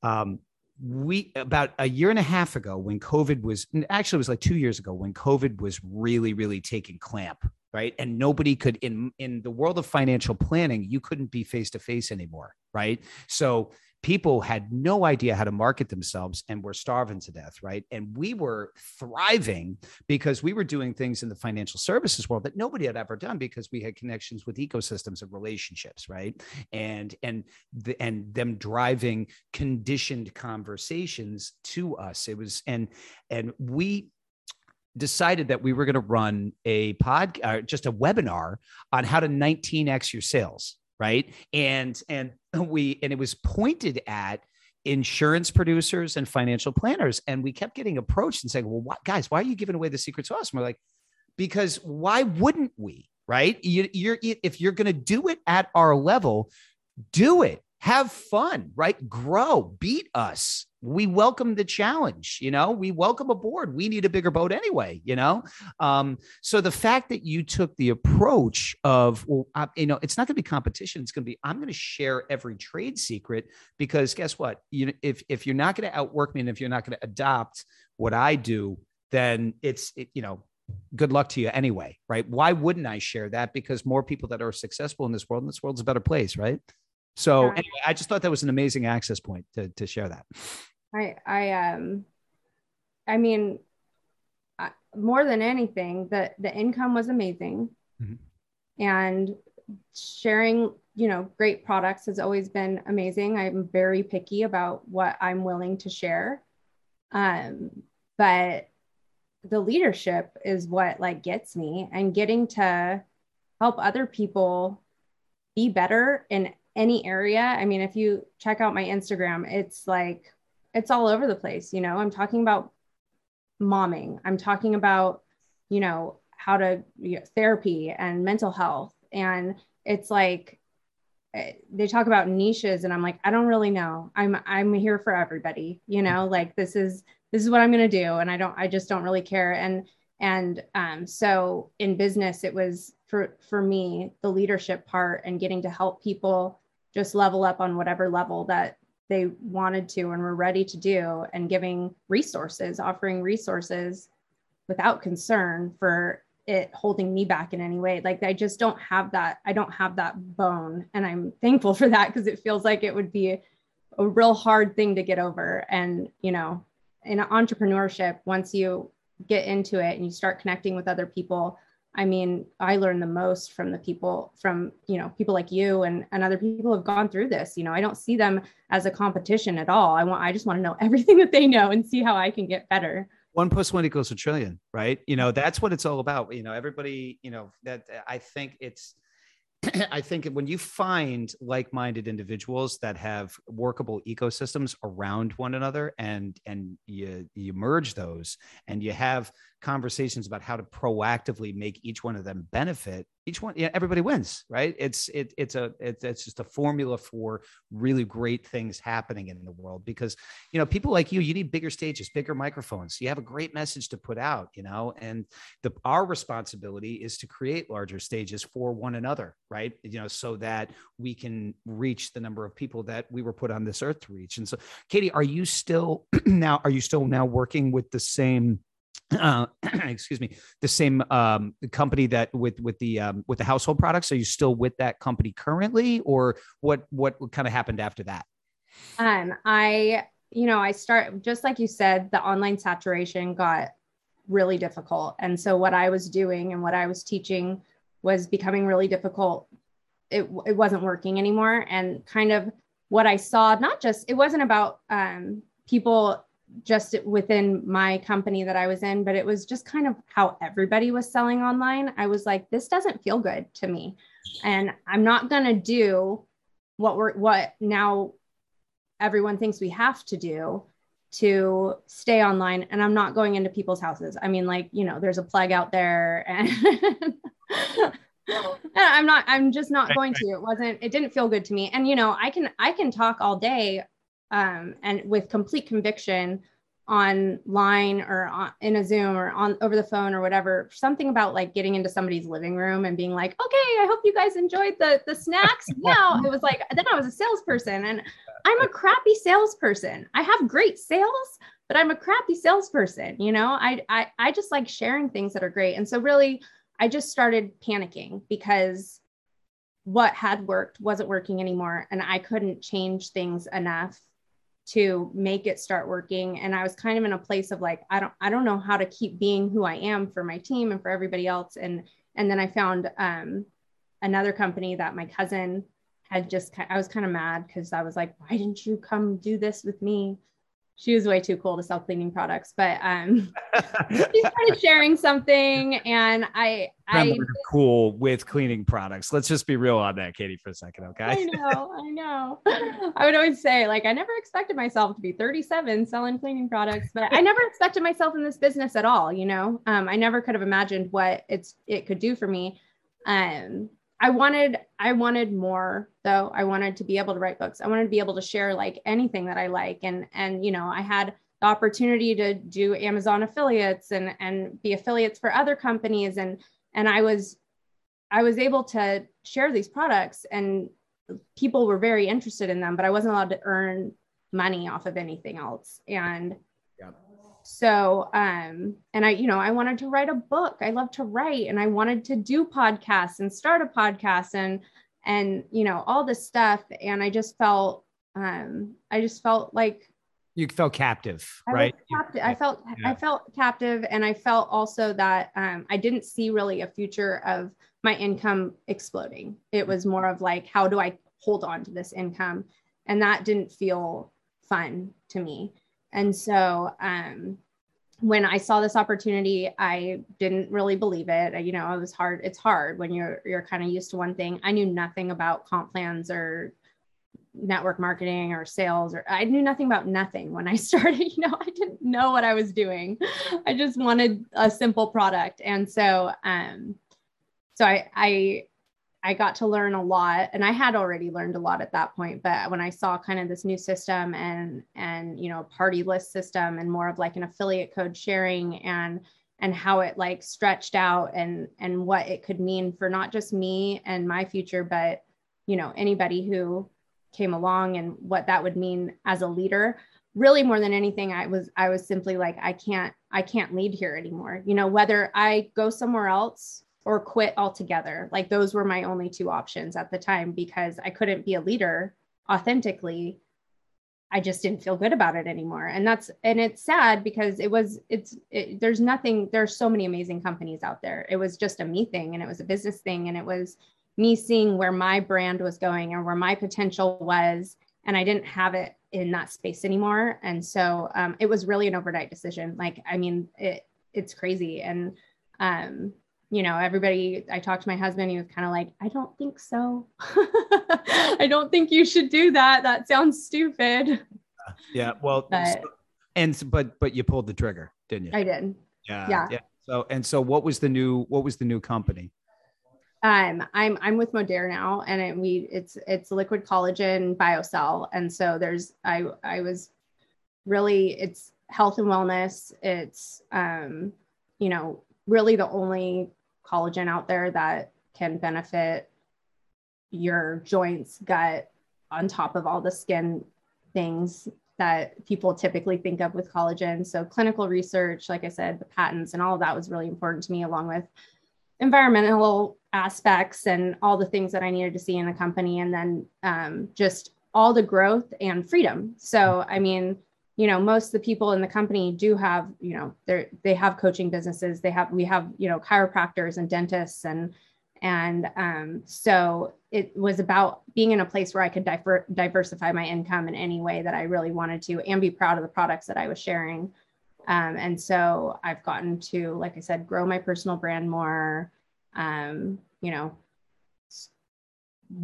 um, we about a year and a half ago when COVID was actually it was like two years ago when COVID was really, really taking clamp right and nobody could in in the world of financial planning you couldn't be face to face anymore right so people had no idea how to market themselves and were starving to death, right? And we were thriving because we were doing things in the financial services world that nobody had ever done because we had connections with ecosystems and relationships, right? And and the, and them driving conditioned conversations to us. It was and and we decided that we were going to run a pod, uh, just a webinar on how to 19x your sales right and and we and it was pointed at insurance producers and financial planners. And we kept getting approached and saying, well, what, guys, why are you giving away the secret sauce? And we're like, because why wouldn't we? Right? You, you're if you're going to do it at our level, do it. Have fun, right? Grow, beat us we welcome the challenge you know? We welcome a board we need a bigger boat anyway you know? Um, so the fact that you took the approach of well I, you know it's not going to be competition it's going to be i'm going to share every trade secret because guess what? You if if you're not going to outwork me and if you're not going to adopt what i do then it's it, you know good luck to you anyway right? Why wouldn't i share that? Because more people that are successful in this world and this world's a better place right? So anyway, I just thought that was an amazing access point to, to share that. I I um I mean I, more than anything the the income was amazing. Mm-hmm. and sharing you know great products has always been amazing. I'm very picky about what i'm willing to share. Um but the leadership is what like gets me and getting to help other people be better in any area. I mean if you check out my instagram it's like it's all over the place. You know, I'm talking about momming. I'm talking about, you know, how to you know, therapy and mental health. And it's like eh, they talk about niches and I'm like, I don't really know. I'm I'm here for everybody, you know, like this is this is what I'm gonna do. And I don't I just don't really care. And and um, so in business, it was for for me the leadership part and getting to help people just level up on whatever level that they wanted to and were ready to do and giving resources offering resources without concern for it holding me back in any way. Like i just don't have that i don't have that bone. And i'm thankful for that because it feels like it would be a real hard thing to get over. And you know in entrepreneurship once you get into it and you start connecting with other people I mean, I learn the most from the people from, you know, people like you and, and other people have gone through this. You know, I don't see them as a competition at all. I want, I just want to know everything that they know and see how I can get better. One plus one equals a trillion, right? You know, mm-hmm. that's what it's all about. You know, everybody, you know, that I think it's, I think when you find like-minded individuals that have workable ecosystems around one another and and you you merge those and you have conversations about how to proactively make each one of them benefit each one yeah everybody wins right? It's it, it's a it, it's just a formula for really great things happening in the world because you know people like you you need bigger stages bigger microphones. You have a great message to put out you know and the our responsibility is to create larger stages for one another right? You know so that we can reach the number of people that we were put on this earth to reach. And so katie are you still now are you still now working with the same uh, excuse me, the same um, company that with with the um, with the household products. Are you still with that company currently, or what what kind of happened after that? Um, I you know I start just like you said, the online saturation got really difficult, and so what I was doing and what I was teaching was becoming really difficult. It it wasn't working anymore, and kind of what I saw, not just it wasn't about um, people just within my company that I was in, but it was just kind of how everybody was selling online. I was like, this doesn't feel good to me. And I'm not going to do what we're, what now everyone thinks we have to do to stay online. And I'm not going into people's houses. I mean, like, you know, there's a plague out there and I'm not, I'm just not going to. It wasn't, it didn't feel good to me. And, you know, I can, I can talk all day um, and with complete conviction online or on, in a Zoom or on over the phone or whatever, something about like getting into somebody's living room and being like, okay, I hope you guys enjoyed the the snacks. now it was like then I was a salesperson and I'm a crappy salesperson. I have great sales, but I'm a crappy salesperson. You know, I I I just like sharing things that are great. And so really I just started panicking because what had worked wasn't working anymore and I couldn't change things enough to make it start working. And i was kind of in a place of like i don't i don't know how to keep being who i am for my team and for everybody else. And and then i found um, another company that my cousin had just i was kind of mad because i was like why didn't you come do this with me she was way too cool to sell cleaning products, but um, she started sharing something, and I, I cool with cleaning products. Let's just be real on that, Katie, for a second, okay? I know, I know. I would always say, like, I never expected myself to be 37 selling cleaning products, but I never expected myself in this business at all. You know, um, I never could have imagined what it's it could do for me. Um, I wanted I wanted more though. I wanted to be able to write books. I wanted to be able to share like anything that I like and and you know, I had the opportunity to do Amazon affiliates and and be affiliates for other companies and and I was I was able to share these products and people were very interested in them, but I wasn't allowed to earn money off of anything else. And so um and i you know i wanted to write a book. I love to write and i wanted to do podcasts and start a podcast and and you know all this stuff. And i just felt um i just felt like you felt captive I right? captive. i felt yeah. i felt captive and i felt also that um i didn't see really a future of my income exploding. It was more of like how do i hold on to this income? And that didn't feel fun to me and so um, when I saw this opportunity, I didn't really believe it. You know, it was hard. It's hard when you're you're kind of used to one thing. I knew nothing about comp plans or network marketing or sales or I knew nothing about nothing when I started. You know, I didn't know what I was doing. I just wanted a simple product. And so um so I I I got to learn a lot and I had already learned a lot at that point but when I saw kind of this new system and and you know party list system and more of like an affiliate code sharing and and how it like stretched out and and what it could mean for not just me and my future but you know anybody who came along and what that would mean as a leader really more than anything i was i was simply like i can't i can't lead here anymore. You know whether i go somewhere else or quit altogether. Like those were my only two options at the time because I couldn't be a leader authentically. I just didn't feel good about it anymore. And that's and it's sad because it was it's it, there's nothing there's so many amazing companies out there. It was just a me thing and it was a business thing and it was me seeing where my brand was going and where my potential was and I didn't have it in that space anymore. And so um, it was really an overnight decision. Like I mean it it's crazy and um you know, everybody, I talked to my husband, he was kind of like, I don't think so. I don't think you should do that. That sounds stupid. Yeah. Well, but, and, but, but you pulled the trigger, didn't you? I did. Yeah. Yeah. yeah. So, and so what was the new, what was the new company? Um, I'm, I'm with Modere now and it, we, it's, it's liquid collagen biocell. And so there's, I, I was really, it's health and wellness. It's, um, you know, really the only collagen out there that can benefit your joints, gut, on top of all the skin things that people typically think of with collagen. So, clinical research, like I said, the patents and all that was really important to me, along with environmental aspects and all the things that I needed to see in a company. And then um, just all the growth and freedom. So, I mean, you know most of the people in the company do have you know they they have coaching businesses. They have we have you know chiropractors and dentists and and um, so it was about being in a place where i could diver- diversify my income in any way that i really wanted to and be proud of the products that i was sharing. Um, and so i've gotten to like i said grow my personal brand more um, you know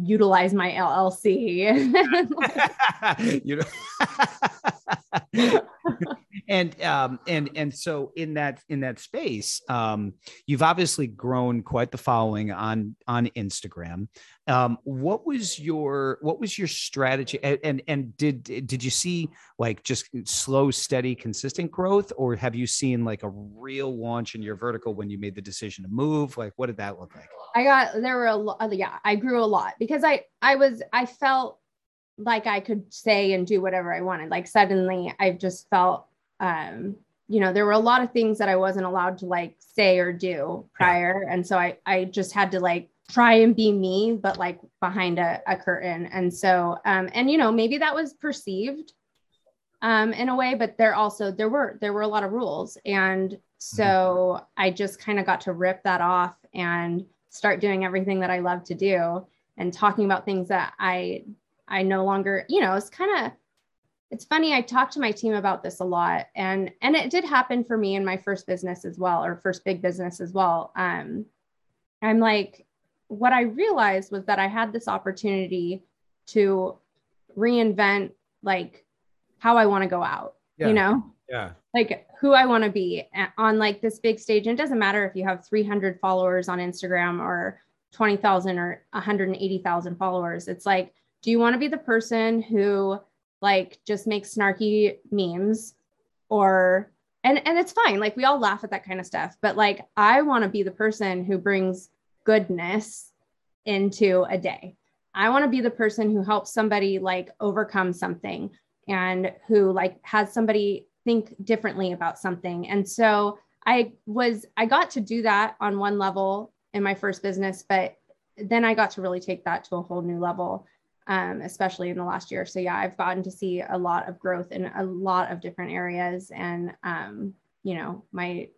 utilize my LLC. you know, and um, and and so in that in that space, um, you've obviously grown quite the following on on Instagram. Um, what was your what was your strategy? And, and and did did you see like just slow, steady, consistent growth, or have you seen like a real launch in your vertical when you made the decision to move? Like, what did that look like? I got there were a lot. Yeah, I grew a lot because I I was I felt like I could say and do whatever I wanted. Like suddenly, I just felt um you know there were a lot of things that i wasn't allowed to like say or do prior yeah. and so i i just had to like try and be me but like behind a, a curtain and so um and you know maybe that was perceived um in a way but there also there were there were a lot of rules and so mm-hmm. i just kind of got to rip that off and start doing everything that i love to do and talking about things that i i no longer you know it's kind of it's funny i talked to my team about this a lot and and it did happen for me in my first business as well or first big business as well um i'm like what i realized was that i had this opportunity to reinvent like how i want to go out Yeah. you know Yeah. like who I want to be on like this big stage. And it doesn't matter if you have 300 followers on Instagram or 20,000 or 180,000 followers. It's like, do you want to be the person who like just makes snarky memes or and and it's fine. Like we all laugh at that kind of stuff, but like I want to be the person who brings goodness into a day. I want to be the person who helps somebody like overcome something and who like has somebody think differently about something. And so I was, I got to do that on one level in my first business, but then I got to really take that to a whole new level, um, especially in the last year. So yeah, I've gotten to see a lot of growth in a lot of different areas. And, um, you know, my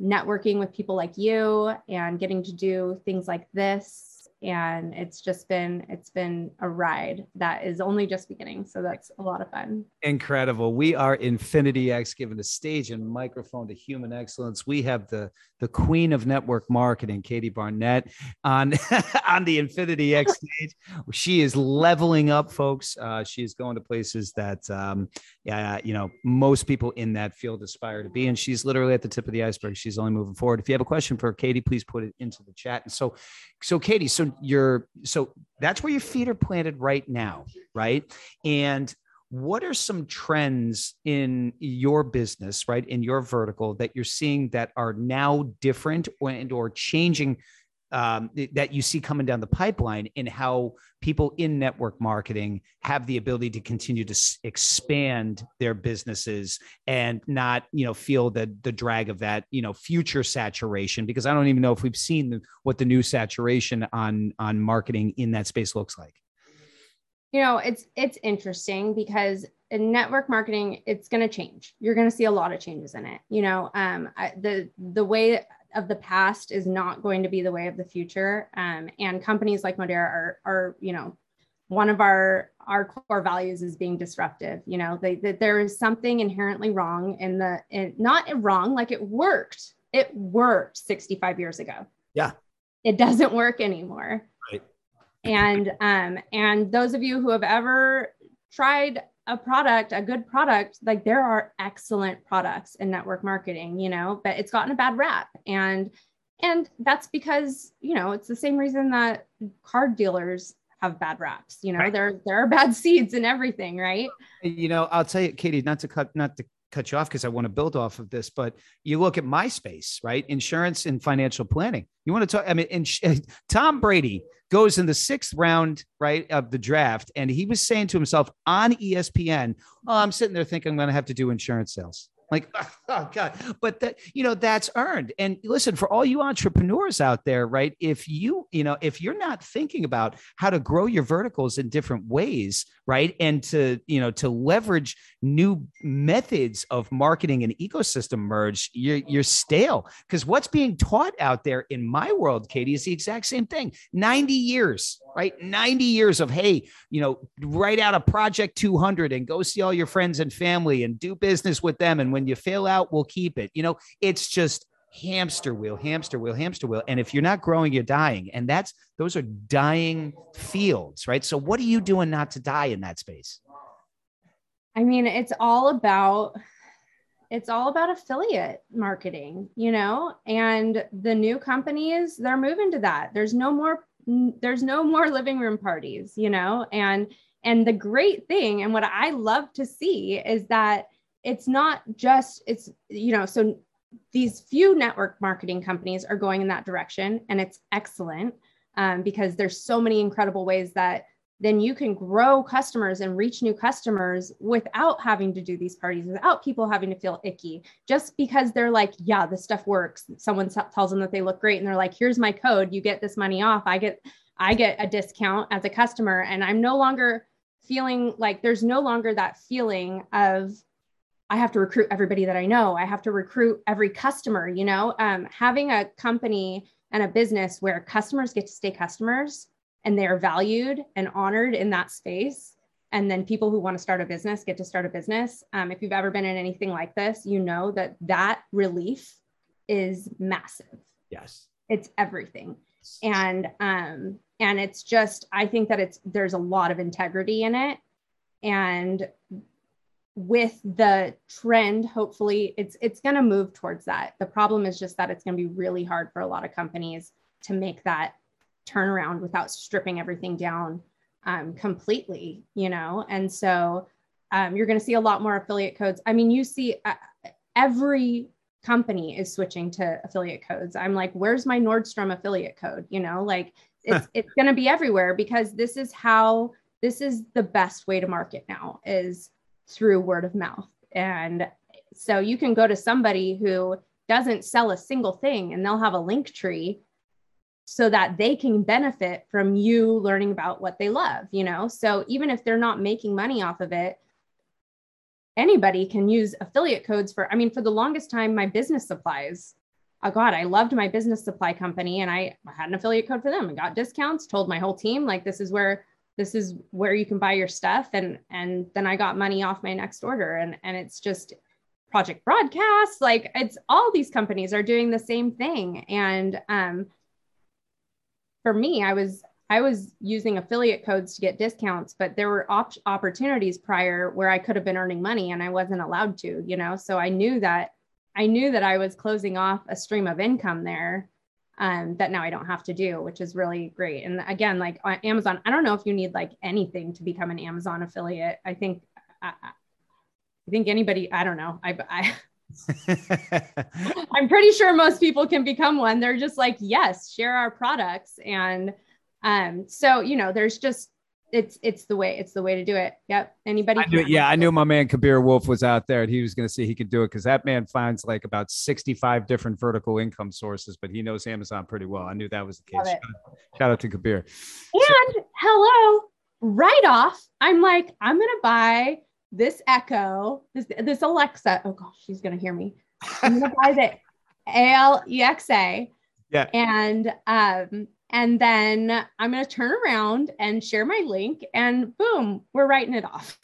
networking with people like you and getting to do things like this and it's just been it's been a ride that is only just beginning so that's a lot of fun Incredible. We are Infinity X giving a stage and microphone to human excellence. We have the the queen of network marketing, Katie Barnett, on on the Infinity X stage. She is leveling up, folks. Uh, she is going to places that um, yeah, you know, most people in that field aspire to be. And she's literally at the tip of the iceberg. She's only moving forward. If you have a question for Katie, please put it into the chat. And so, so Katie, so you're so that's where your feet are planted right now, right? And what are some trends in your business right in your vertical that you're seeing that are now different and or changing um, that you see coming down the pipeline in how people in network marketing have the ability to continue to s- expand their businesses and not you know feel the the drag of that you know future saturation because i don't even know if we've seen the, what the new saturation on on marketing in that space looks like. You know it's it's interesting because in network marketing it's going to change. You're going to see a lot of changes in it. You know um I, the the way of the past is not going to be the way of the future. Um and companies like Modere are are you know one of our our core values is being disruptive. You know they, that there is something inherently wrong in the in, not wrong like it worked. It worked 65 years ago. Yeah. it doesn't work anymore. Right. and um and those of you who have ever tried a product a good product like there are excellent products in network marketing you know but it's gotten a bad rap and and that's because you know it's the same reason that card dealers have bad raps you know Right. there there are bad seeds and everything right You know, I'll tell you, Katie, not to cut, not to cut you off because I want to build off of this, but you look at my space, right? Insurance and financial planning. You want to talk? I mean, and Tom Brady goes in the sixth round, right, of the draft, and he was saying to himself on ESPN, "Oh, I'm sitting there thinking I'm going to have to do insurance sales." Like, oh God, but that, you know, that's earned. And listen, for all you entrepreneurs out there, right? If you, you know, if you're not thinking about how to grow your verticals in different ways, right? And to, you know, to leverage new methods of marketing and ecosystem merge, you're, you're stale. Because what's being taught out there in my world, Katie, is the exact same thing. 90 years, right? 90 years of, hey, you know, write out a project 200 and go see all your friends and family and do business with them. And when you fail out, we'll keep it. You know, it's just hamster wheel, hamster wheel, hamster wheel. And if you're not growing, you're dying. And that's those are dying fields, right? So what are you doing not to die in that space? I mean, it's all about it's all about affiliate marketing, you know, and the new companies, they're moving to that. There's no more there's no more living room parties, you know, and and the great thing and what I love to see is that it's not just it's you know, so these few network marketing companies are going in that direction and it's excellent um, because there's so many incredible ways that then you can grow customers and reach new customers without having to do these parties, without people having to feel icky, just because they're like, yeah, this stuff works. Someone tells them that they look great and they're like, here's my code, you get this money off. I get, I get a discount as a customer. And I'm no longer feeling like there's no longer that feeling of, I have to recruit everybody that I know. I have to recruit every customer, you know, um, having a company and a business where customers get to stay customers and they are valued and honored in that space and then people who want to start a business get to start a business. Um, if you've ever been in anything like this, you know that that relief is massive. Yes, it's everything, and um, and it's just I think that it's there's a lot of integrity in it, and with the trend hopefully it's it's going to move towards that. The problem is just that it's going to be really hard for a lot of companies to make that turnaround without stripping everything down um, completely you know? And so um, you're going to see a lot more affiliate codes. I mean you see uh, every company is switching to affiliate codes. I'm like where's my nordstrom affiliate code? You know like it's it's going to be everywhere because this is how this is the best way to market now is through word of mouth. And so you can go to somebody who doesn't sell a single thing and they'll have a link tree so that they can benefit from you learning about what they love, you know? So even if they're not making money off of it, anybody can use affiliate codes for, I mean, for the longest time, my business supplies. Oh God, I loved my business supply company and I had an affiliate code for them and got discounts, told my whole team, like, this is where this is where you can buy your stuff. And and then i got money off my next order. And and it's just project broadcast. Like it's all these companies are doing the same thing. And um for me i was i was using affiliate codes to get discounts but there were op- opportunities prior where i could have been earning money and i wasn't allowed to you know? So i knew that i knew that i was closing off a stream of income there um, that now I don't have to do, which is really great. And again, like on Amazon, I don't know if you need like anything to become an Amazon affiliate. I think, I, I think anybody, I don't know. I, I I'm pretty sure most people can become one. They're just like, yes, share our products. And um, so, you know, there's just it's it's the way it's the way to do it. Yep. Anybody? I knew, yeah, I knew my man Kabir Wolf was out there, and he was going to see he could do it because that man finds like about sixty-five different vertical income sources, but he knows Amazon pretty well. I knew that was the case. Shout, shout, out to Kabir. And so, hello, right off, I'm like, I'm going to buy this Echo, this this Alexa. Oh gosh, she's going to hear me. I'm going to buy the Alexa. Yeah. And um, and then I'm going to turn around and share my link, and boom, we're writing it off.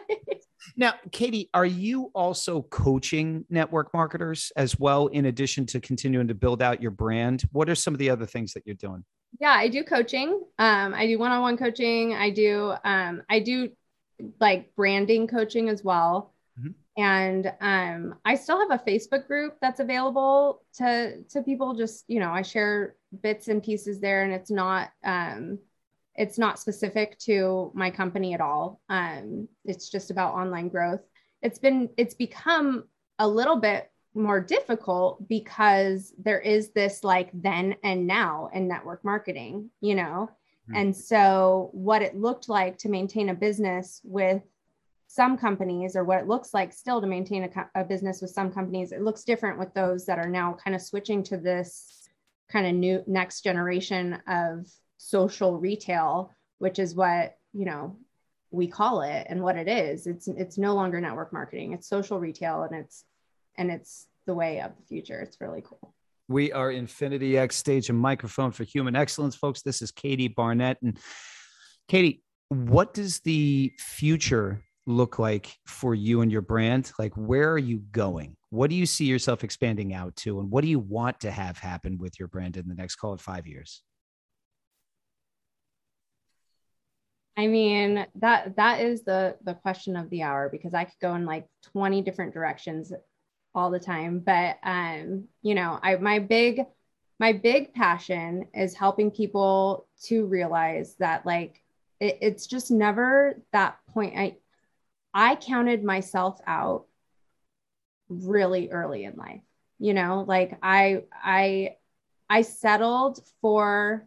now, Katie, are you also coaching network marketers as well, in addition to continuing to build out your brand? What are some of the other things that you're doing? Yeah, I do coaching. Um, I do one-on-one coaching. I do um, I do like branding coaching as well. Mm-hmm. And um, I still have a Facebook group that's available to to people. Just you know, I share bits and pieces there, and it's not um, it's not specific to my company at all. Um, it's just about online growth. It's been it's become a little bit more difficult because there is this like then and now in network marketing, you know. Mm-hmm. And so what it looked like to maintain a business with some companies or what it looks like still to maintain a, a, business with some companies it looks different with those that are now kind of switching to this kind of new next generation of social retail which is what you know we call it and what it is. It's it's no longer network marketing. It's social retail and it's and it's the way of the future. It's really cool. We are infinity x stage and microphone for human excellence folks. This is katie barnett. And katie what does the future look like for you and your brand? Like, where are you going? What do you see yourself expanding out to? And what do you want to have happen with your brand in the next, call it five years? I mean, that that is the the question of the hour because I could go in like 20 different directions all the time. But um, you know, I my big my big passion is helping people to realize that like it, it's just never that point. I I counted myself out really early in life. You know, like I I I settled for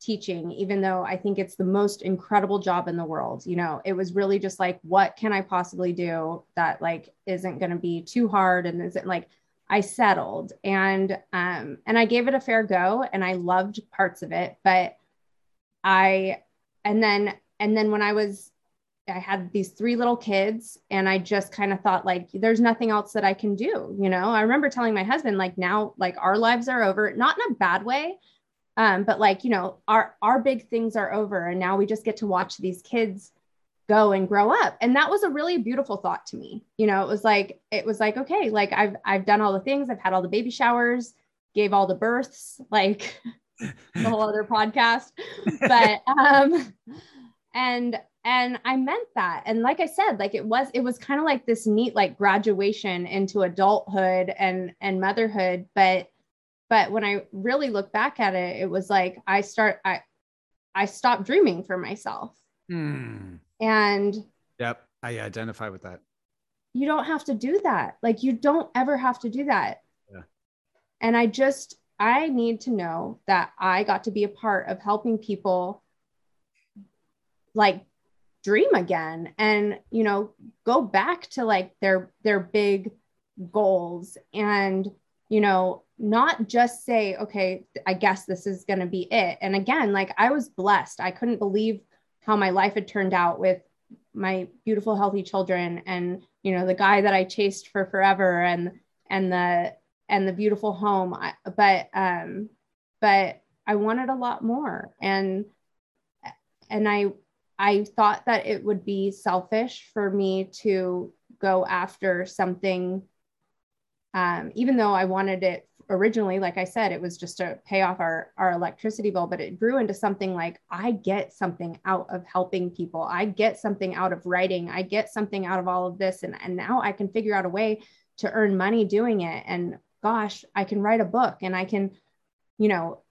teaching even though I think it's the most incredible job in the world. You know, it was really just like what can I possibly do that like isn't going to be too hard and isn't like I settled and um and I gave it a fair go and I loved parts of it, but I and then and then when I was I had these three little kids and I just kind of thought like there's nothing else that I can do, you know. I remember telling my husband like now like our lives are over, not in a bad way. Um, but like, you know, our our big things are over and now we just get to watch these kids go and grow up and that was a really beautiful thought to me you know it was like it was like okay like i've i've done all the things i've had all the baby showers gave all the births like the whole other podcast but um and and i meant that and like i said like it was it was kind of like this neat like graduation into adulthood and and motherhood but but when i really look back at it it was like i start i i stopped dreaming for myself Mm. and Yep. I identify with that. you don't have to do that like you don't ever have to do that Yeah. and i just i need to know that i got to be a part of helping people like dream again and you know go back to like their their big goals and you know not just say okay i guess this is going to be it. And again like i was blessed. I couldn't believe how my life had turned out with my beautiful healthy children and you know the guy that i chased for forever and and the and the beautiful home. I, but um but i wanted a lot more. And and i i thought that it would be selfish for me to go after something um even though i wanted it originally like i said it was just to pay off our our electricity bill but it grew into something like i get something out of helping people. I get something out of writing. I get something out of all of this. And and now i can figure out a way to earn money doing it. And gosh i can write a book and i can you know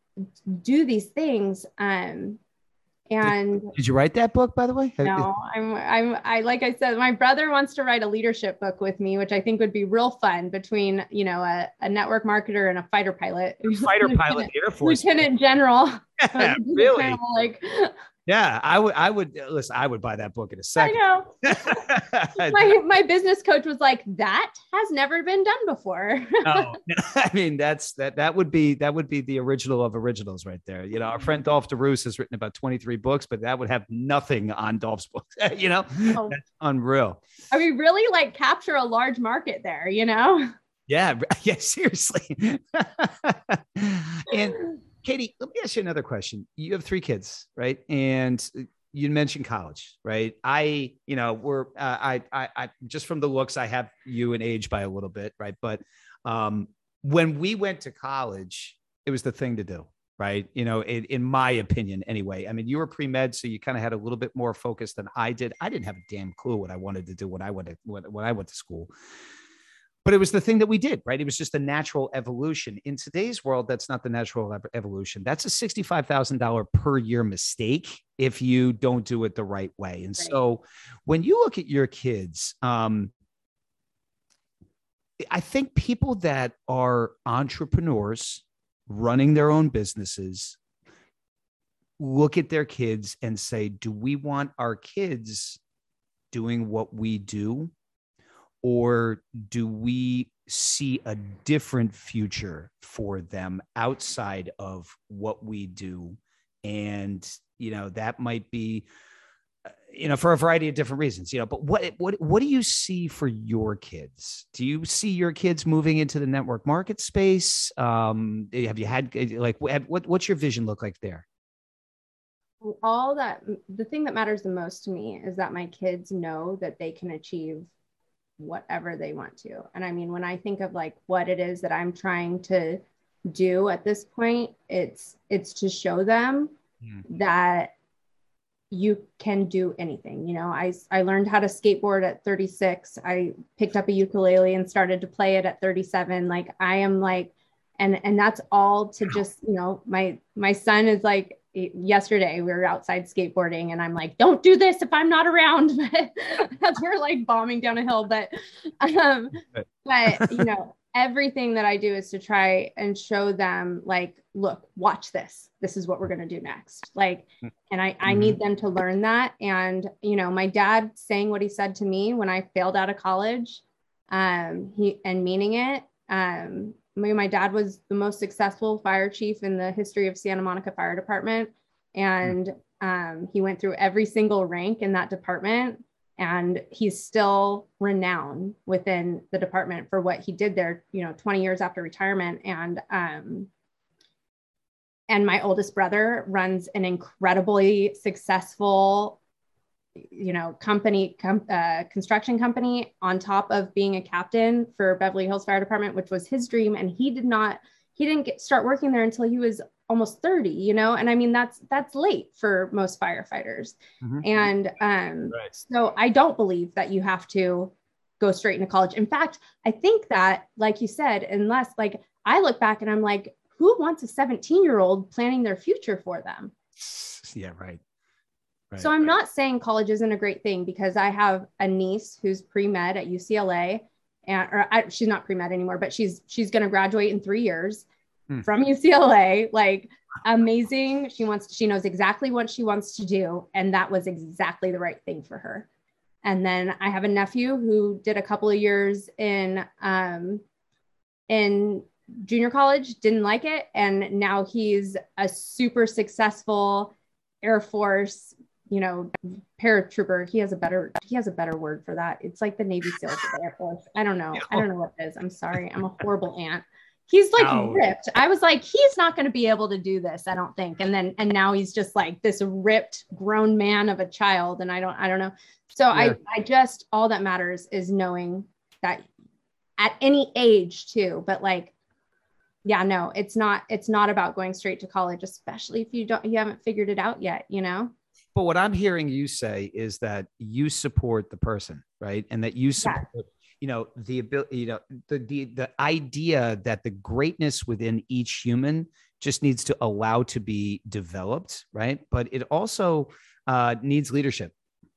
do these things. Um and Did you write that book, by the way? no i'm i'm i like i said my brother wants to write a leadership book with me which i think would be real fun between you know a, a network marketer and a fighter pilot Fighter pilot, Air Force. lieutenant general Yeah, really? Colonel, like Yeah, I would. I would uh, listen. I would buy that book in a second. I know my my business coach was like that has never been done before no, oh, I mean that's that that would be that would be the original of originals right there. You know, our friend mm-hmm. Dolf de Roos has written about 23 books, but that would have nothing on Dolf's book. you know, Oh. that's unreal. I mean, really like capture a large market there, you know? Yeah, yeah, seriously. and Katie, let me ask you another question. You have three kids, right? And you mentioned college, right? I, you know, we're, uh, I, I, I, just from the looks, I have you in age by a little bit, right? But um, when we went to college, it was the thing to do, right? You know, in, in my opinion, anyway. I mean, you were pre med, so you kind of had a little bit more focus than I did. I didn't have a damn clue what I wanted to do when I went to when, when I went to school but it was the thing that we did, right? It was just a natural evolution. In today's world, that's not the natural evolution. That's a $65,000 per year mistake if you don't do it the right way. And Right. so when you look at your kids, um, I think people that are entrepreneurs running their own businesses look at their kids and say, do we want our kids doing what we do? Or do we see a different future for them outside of what we do? And, you know, that might be, uh, you know, for a variety of different reasons, you know, but what, what, what do you see for your kids? Do you see your kids moving into the network market space? Um, have you had like, what, what what's your vision look like there? All that, the thing that matters the most to me is that my kids know that they can achieve whatever they want to. And I mean, when I think of like what it is that I'm trying to do at this point, it's, it's to show them Hmm. that you can do anything. You know, I, I learned how to skateboard at 36. I picked up a ukulele and started to play it at 37. Like I am like, and, and that's all to just, you know, my, my son is like, yesterday we were outside skateboarding and I'm like, don't do this if I'm not around. But as we're like bombing down a hill. But um, but you know, everything that I do is to try and show them like, look, watch this. This is what we're gonna do next. Like, and I, I need them to learn that. And you know, my dad saying what he said to me when I failed out of college, um, he and meaning it. Um, my, my dad was the most successful fire chief in the history of Santa Monica Fire Department. And um, he went through every single rank in that department. And he's still renowned within the department for what he did there, you know, 20 years after retirement. And um, and my oldest brother runs an incredibly successful you know, company, com, uh, construction company on top of being a captain for Beverly Hills Fire Department, which was his dream. And he did not, he didn't get, start working there until he was almost 30, you know? And I mean, that's, that's late for most firefighters. Mm-hmm. And um, right. so I don't believe that you have to go straight into college. In fact, I think that, like you said, unless like I look back and I'm like, who wants a 17 year old planning their future for them? Yeah, right. Right, so I'm not saying college isn't a great thing because I have a niece who's pre-med at UCLA and or I, she's not pre-med anymore, but she's she's going to graduate in 3 years hmm. from UCLA. Like amazing. She wants she knows exactly what she wants to do and that was exactly the right thing for her. And then I have a nephew who did a couple of years in um in junior college, didn't like it and now he's a super successful Air Force you know, paratrooper. He has a better he has a better word for that. It's like the Navy SEALs of the Air Force. I don't know. I don't know what it is. I'm sorry. I'm a horrible aunt. He's like ripped. I was like, he's not going to be able to do this. I don't think. And then and now he's just like this ripped grown man of a child. And I don't I don't know. So yeah. I I just all that matters is knowing that at any age too. But like yeah no it's not it's not about going straight to college especially if you don't you haven't figured it out yet you know but what I'm hearing you say is that you support the person, right? And that you support, yeah. you know, the ability, you know, the, the the idea that the greatness within each human just needs to allow to be developed, right? But it also uh, needs leadership,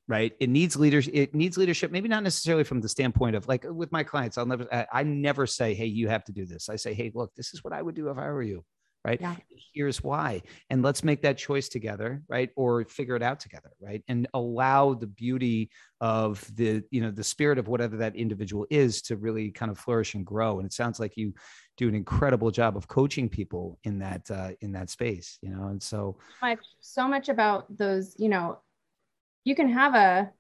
right? It needs leadership. It needs leadership. Maybe not necessarily from the standpoint of like with my clients. I'll never. I, I never say, "Hey, you have to do this." I say, "Hey, look, this is what I would do if I were you." Right yeah. here's why and let's make that choice together right or figure it out together right and allow the beauty of the you know the spirit of whatever that individual is to really kind of flourish and grow and it sounds like you do an incredible job of coaching people in that uh, in that space you know and so much so much about those you know you can have a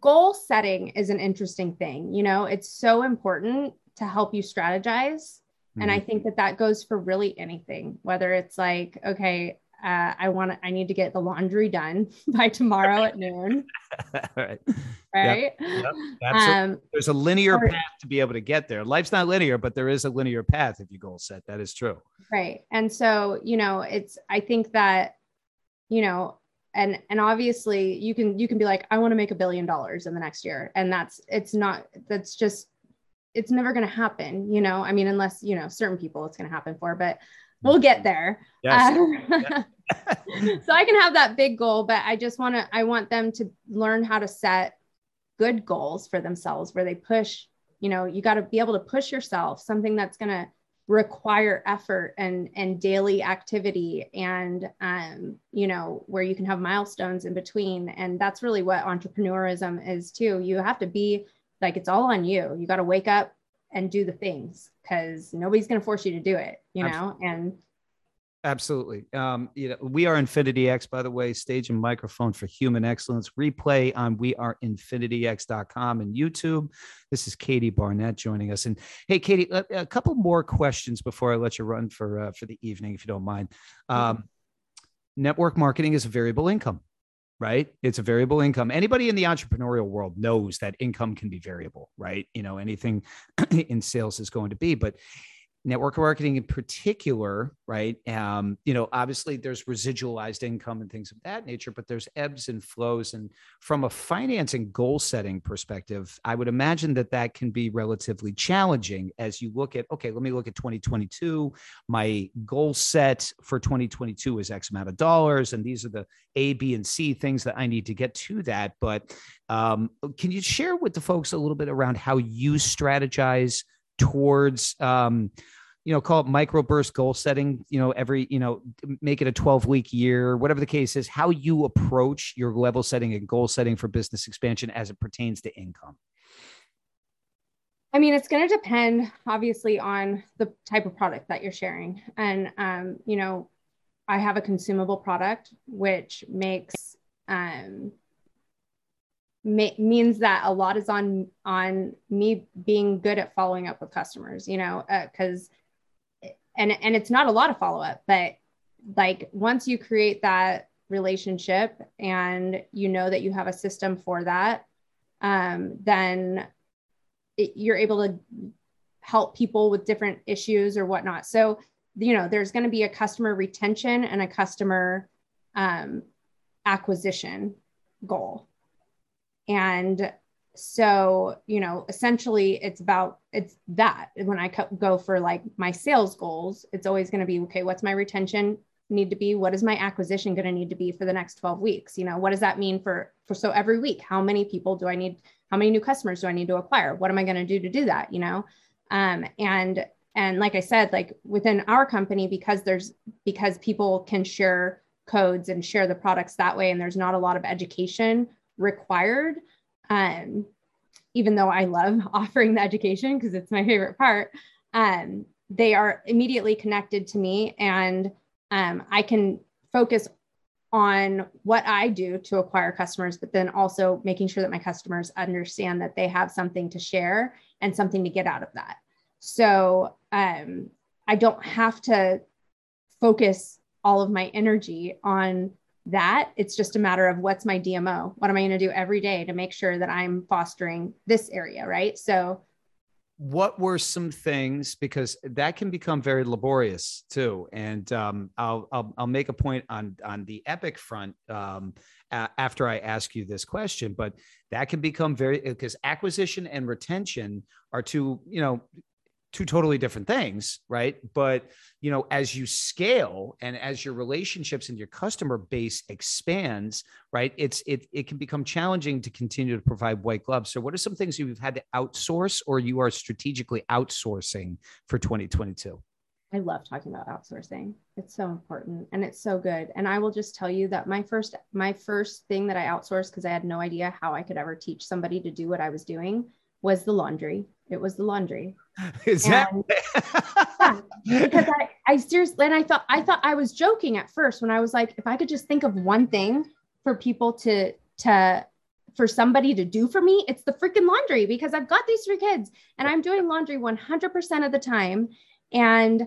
goal setting is an interesting thing you know it's so important to help you strategize and I mm-hmm. think that that goes for really anything, whether it's like, okay, uh, I want to, I need to get the laundry done by tomorrow at noon. right. Right. Yep. Yep. Um, There's a linear or, path to be able to get there. Life's not linear, but there is a linear path if you goal set. That is true. Right. And so, you know, it's, I think that, you know, and and obviously you can you can be like i want to make a billion dollars in the next year and that's it's not that's just it's never going to happen, you know. I mean, unless you know certain people, it's going to happen for, but we'll get there. Yes. Uh, so I can have that big goal, but I just want to. I want them to learn how to set good goals for themselves, where they push. You know, you got to be able to push yourself. Something that's going to require effort and and daily activity and um you know where you can have milestones in between and that's really what entrepreneurism is too you have to be like it's all on you. You got to wake up and do the things because nobody's going to force you to do it, you know? And Absolutely. Um, you know, we are Infinity X, by the way, stage and microphone for human excellence. Replay on we are infinityx.com and YouTube. This is Katie Barnett joining us. And hey, Katie, a, a couple more questions before I let you run for uh, for the evening, if you don't mind. Um, network marketing is a variable income right? It's a variable income. Anybody in the entrepreneurial world knows that income can be variable, right? You know, anything in sales is going to be, but network marketing in particular, right? Um, you know, obviously there's residualized income and things of that nature, but there's ebbs and flows. And from a finance and goal setting perspective, I would imagine that that can be relatively challenging as you look at, okay, let me look at 2022. My goal set for 2022 is X amount of dollars. And these are the A, B, and C things that I need to get to that. But um, can you share with the folks a little bit around how you strategize? Towards um, you know call it microburst goal setting you know every you know make it a 12 week year whatever the case is how you approach your level setting and goal setting for business expansion as it pertains to income I mean, it's going to depend obviously on the type of product that you're sharing. And, um, you know, I have a consumable product, which makes um, ma- means that a lot is on on me being good at following up with customers you know because uh, and and it's not a lot of follow up but like once you create that relationship and you know that you have a system for that, um, then it, you're able to help people with different issues or whatnot. So, you know, there's going to be a customer retention and a customer um, acquisition goal. And so, you know, essentially it's about it's that when I go for like my sales goals, it's always going to be okay, what's my retention need to be? What is my acquisition going to need to be for the next 12 weeks? You know, what does that mean for for so every week, how many people do I need how many new customers do I need to acquire? What am I going to do to do that, you know? Um, and and like I said, like within our company because there's because people can share codes and share the products that way and there's not a lot of education required um, even though I love offering the education because it's my favorite part, um, they are immediately connected to me and um, I can focus on what I do to acquire customers, but then also making sure that my customers understand that they have something to share and something to get out of that. So um, I don't have to focus all of my energy on that. It's just a matter of what's my DMO? What am I going to do every day to make sure that I'm fostering this area? Right. So, what were some things because that can become very laborious too and um, I'll, I'll, I'll make a point on on the epic front um, a- after i ask you this question but that can become very because acquisition and retention are two you know two totally different things right but you know as you scale and as your relationships and your customer base expands right it's it, it can become challenging to continue to provide white gloves so what are some things you've had to outsource or you are strategically outsourcing for 2022 I love talking about outsourcing. It's so important and it's so good. And I will just tell you that my first my first thing that I outsourced because I had no idea how I could ever teach somebody to do what I was doing was the laundry. It was the laundry. Is that yeah, because I, I seriously and I thought I thought I was joking at first when I was like, if I could just think of one thing for people to to for somebody to do for me, it's the freaking laundry because I've got these three kids and I'm doing laundry 100% of the time. And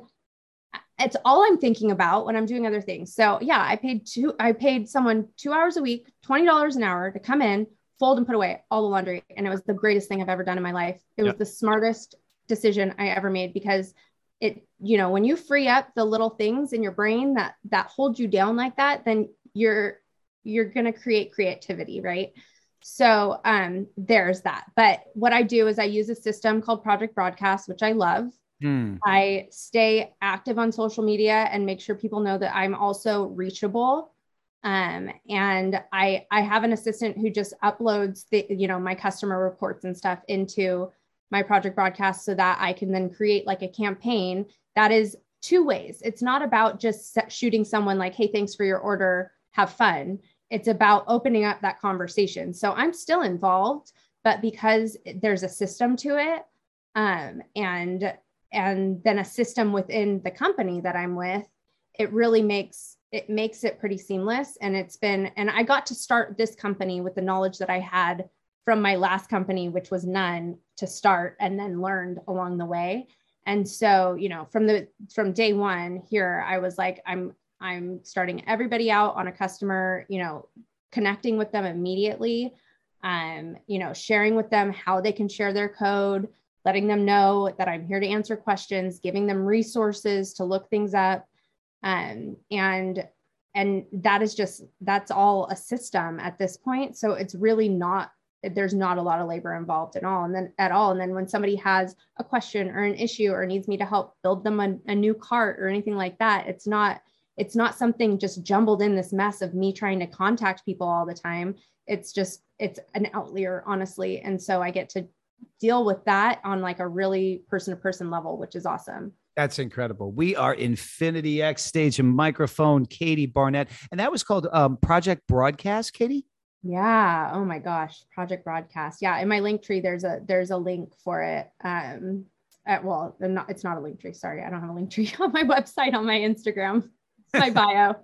it's all I'm thinking about when I'm doing other things. So yeah, I paid two, I paid someone two hours a week, $20 an hour to come in, fold and put away all the laundry. And it was the greatest thing I've ever done in my life. It was the smartest decision I ever made because it, you know, when you free up the little things in your brain that that hold you down like that, then you're you're going to create creativity, right? So um there's that. But what I do is I use a system called Project Broadcast, which I love. Hmm. I stay active on social media and make sure people know that I'm also reachable um, and I I have an assistant who just uploads the you know my customer reports and stuff into my project broadcast so that I can then create like a campaign that is two ways. It's not about just shooting someone like, hey, thanks for your order, have fun. It's about opening up that conversation. So I'm still involved, but because there's a system to it, um, and and then a system within the company that I'm with, it really makes it makes it pretty seamless. And it's been, and I got to start this company with the knowledge that I had from my last company, which was none to start and then learned along the way. And so, you know, from the from day one here, I was like, I'm I'm starting everybody out on a customer, you know, connecting with them immediately, um, you know, sharing with them how they can share their code, letting them know that I'm here to answer questions, giving them resources to look things up, um, and and that is just that's all a system at this point. So it's really not there's not a lot of labor involved at all. And then at all. And then when somebody has a question or an issue or needs me to help build them a, a new cart or anything like that it's not it's not something just jumbled in this mess of me trying to contact people all the time. It's just it's an outlier honestly. And so i get to deal with that on like a really person to person level which is awesome that's incredible. We are Infinity X stage and microphone, Katie Barnett. And that was called um, Project Broadcast, Katie? Yeah. Oh my gosh. Project Broadcast. Yeah. In my link tree, there's a there's a link for it. Um at, well, not, it's not a link tree. Sorry. I don't have a link tree on my website, on my Instagram, my bio.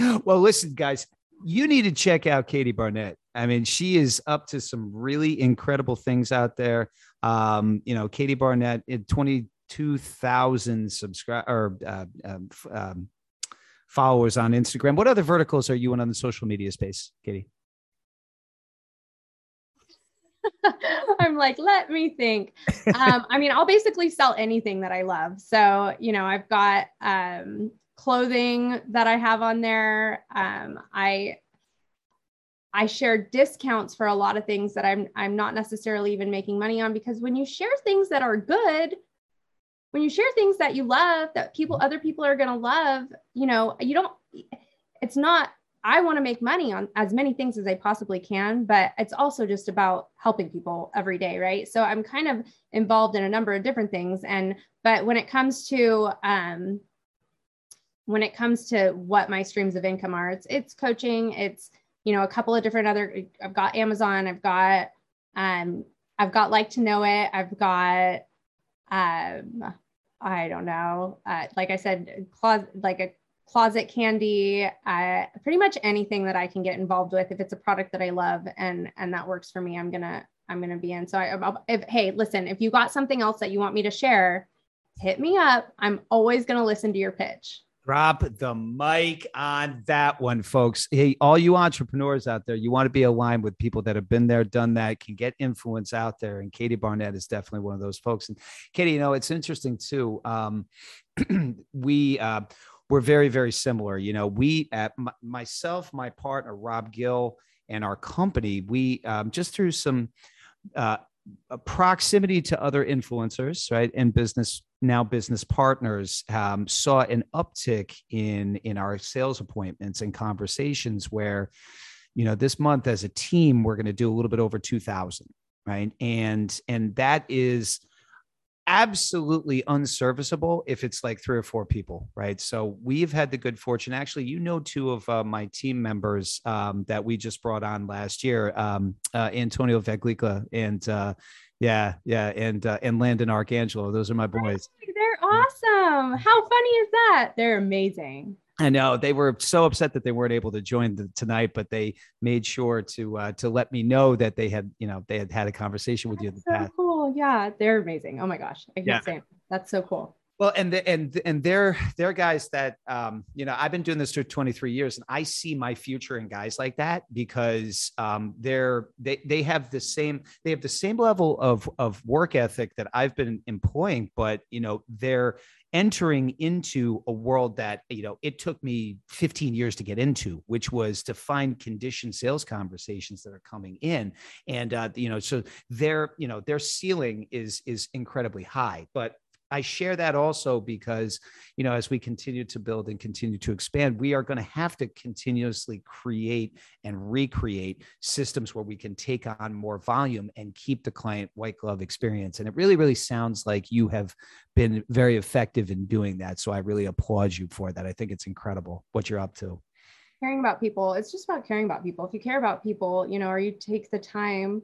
well, listen, guys, you need to check out Katie Barnett. I mean, she is up to some really incredible things out there. Um, you know, Katie Barnett in 20, 2,000 subscribe or uh, um, um, followers on Instagram. What other verticals are you in on the social media space, Katie? I'm like, let me think. Um, I mean, I'll basically sell anything that I love. So, you know, I've got um, clothing that I have on there. Um, I I share discounts for a lot of things that I'm I'm not necessarily even making money on because when you share things that are good, when you share things that you love that people other people are going to love, you know, you don't it's not I want to make money on as many things as I possibly can, but it's also just about helping people every day, right? So I'm kind of involved in a number of different things and but when it comes to um when it comes to what my streams of income are, it's it's coaching, it's you know a couple of different other I've got Amazon, I've got um I've got like to know it, I've got um I don't know, uh, like I said, closet like a closet candy, uh, pretty much anything that I can get involved with. If it's a product that I love and and that works for me, I'm gonna I'm gonna be in. So I, if hey, listen, if you got something else that you want me to share, hit me up. I'm always gonna listen to your pitch. Drop the mic on that one, folks. Hey, all you entrepreneurs out there, you want to be aligned with people that have been there, done that, can get influence out there. And Katie Barnett is definitely one of those folks. And Katie, you know, it's interesting too. Um, we uh, we're very, very similar. You know, we at m- myself, my partner Rob Gill, and our company, we um, just through some uh, proximity to other influencers, right, and business now business partners um, saw an uptick in in our sales appointments and conversations where you know this month as a team we're going to do a little bit over 2000 right? And and that is absolutely unserviceable if it's like three or four people right? So we've had the good fortune actually you know two of uh, my team members um, that we just brought on last year um, uh, antonio veglica and uh, yeah, yeah, and uh, and Landon Archangelo. Those are my boys. They're awesome. How funny is that? They're amazing. I know they were so upset that they weren't able to join the, tonight, but they made sure to uh, to let me know that they had, you know, they had had a conversation with That's you in the so past. Cool, yeah, they're amazing. Oh my gosh, I can't yeah. say that's so cool. Well, and the, and and they're they're guys that um, you know I've been doing this for 23 years, and I see my future in guys like that because um, they're they they have the same they have the same level of of work ethic that I've been employing, but you know they're entering into a world that you know it took me 15 years to get into which was to find condition sales conversations that are coming in. And uh, you know so their you know their ceiling is is incredibly high. But I share that also because, you know, as we continue to build and continue to expand, we are going to have to continuously create and recreate systems where we can take on more volume and keep the client white glove experience. And it really, really sounds like you have been very effective in doing that. So I really applaud you for that. I think it's incredible what you're up to. Caring about people, it's just about caring about people. If you care about people, you know, or you take the time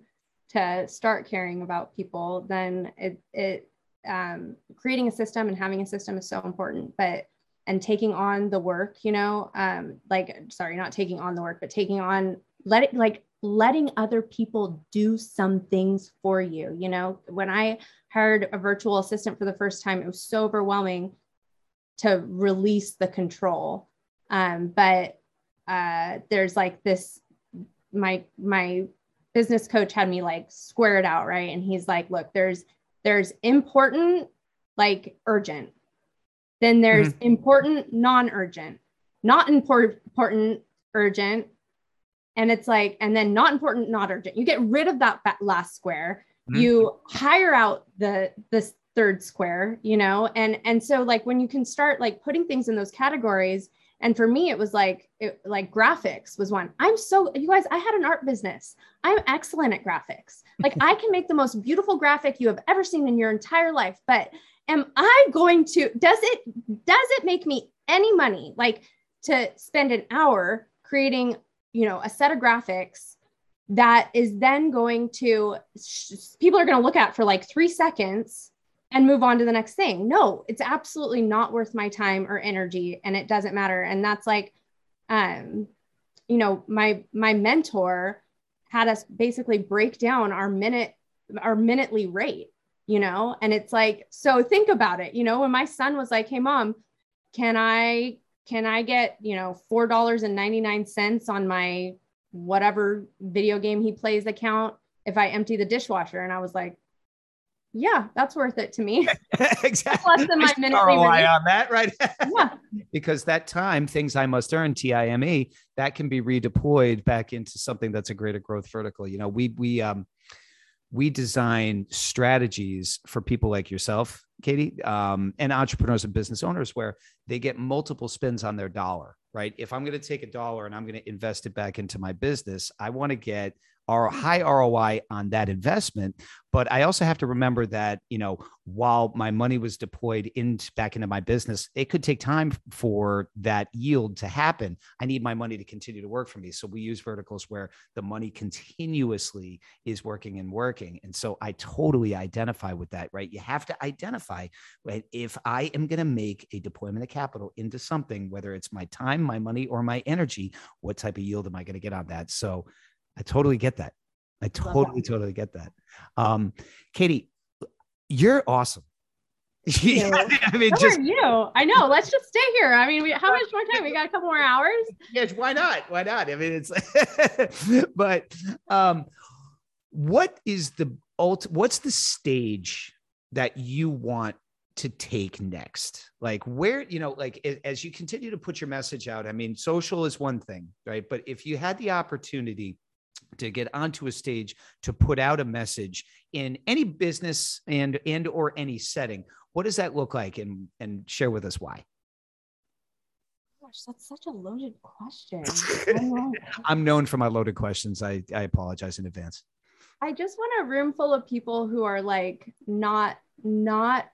to start caring about people, then it, it, um, creating a system and having a system is so important but and taking on the work you know um, like sorry not taking on the work but taking on let it like letting other people do some things for you you know? When i hired a virtual assistant for the first time it was so overwhelming to release the control. Um, but uh, there's like this my my business coach had me like square it out right? And he's like look there's there's important, like urgent. Then there's mm-hmm. important, non urgent, not important, important, urgent. And it's like, and then not important, not urgent. You get rid of that last square. Mm-hmm. You hire out the this third square, you know, and and so like when you can start like putting things in those categories, and for me, it was like, it, like graphics was one. I'm so, you guys, I had an art business. I'm excellent at graphics. Like I can make the most beautiful graphic you have ever seen in your entire life. But am I going to, does it, does it make me any money? Like to spend an hour creating, you know, a set of graphics that is then going to, people are going to look at for like three seconds and move on to the next thing. No, it's absolutely not worth my time or energy and it doesn't matter. And that's like um you know, my my mentor had us basically break down our minute our minutely rate, you know? And it's like so think about it, you know, when my son was like, "Hey mom, can I can I get, you know, $4.99 on my whatever video game he plays account if I empty the dishwasher? And I was like, yeah, that's worth it to me. exactly. Less than my minute ROI on that, right? yeah. because that time, things I must earn, TIME, that can be redeployed back into something that's a greater growth vertical. You know, we we um we design strategies for people like yourself, Katie, um, and entrepreneurs and business owners where they get multiple spins on their dollar, right? If I'm going to take a dollar and I'm going to invest it back into my business, I want to get our high ROI on that investment. But I also have to remember that, you know, while my money was deployed into back into my business, it could take time for that yield to happen. I need my money to continue to work for me. So we use verticals where the money continuously is working and working. And so I totally identify with that, right? You have to identify right? if I am going to make a deployment of capital into something, whether it's my time, my money, or my energy, what type of yield am I going to get on that? So I totally get that. I totally, totally get that. Um, Katie, you're awesome. yeah, I mean, so just you. I know. Let's just stay here. I mean, we, how much more time? We got a couple more hours. Yes, why not? Why not? I mean, it's. but um, what is the ult? What's the stage that you want to take next? Like where, you know, like as you continue to put your message out. I mean, social is one thing, right? But if you had the opportunity to get onto a stage to put out a message in any business and and or any setting. What does that look like? And and share with us why. Gosh that's such a loaded question. I'm known for my loaded questions. I i apologize in advance. I just want a room full of people who are like not not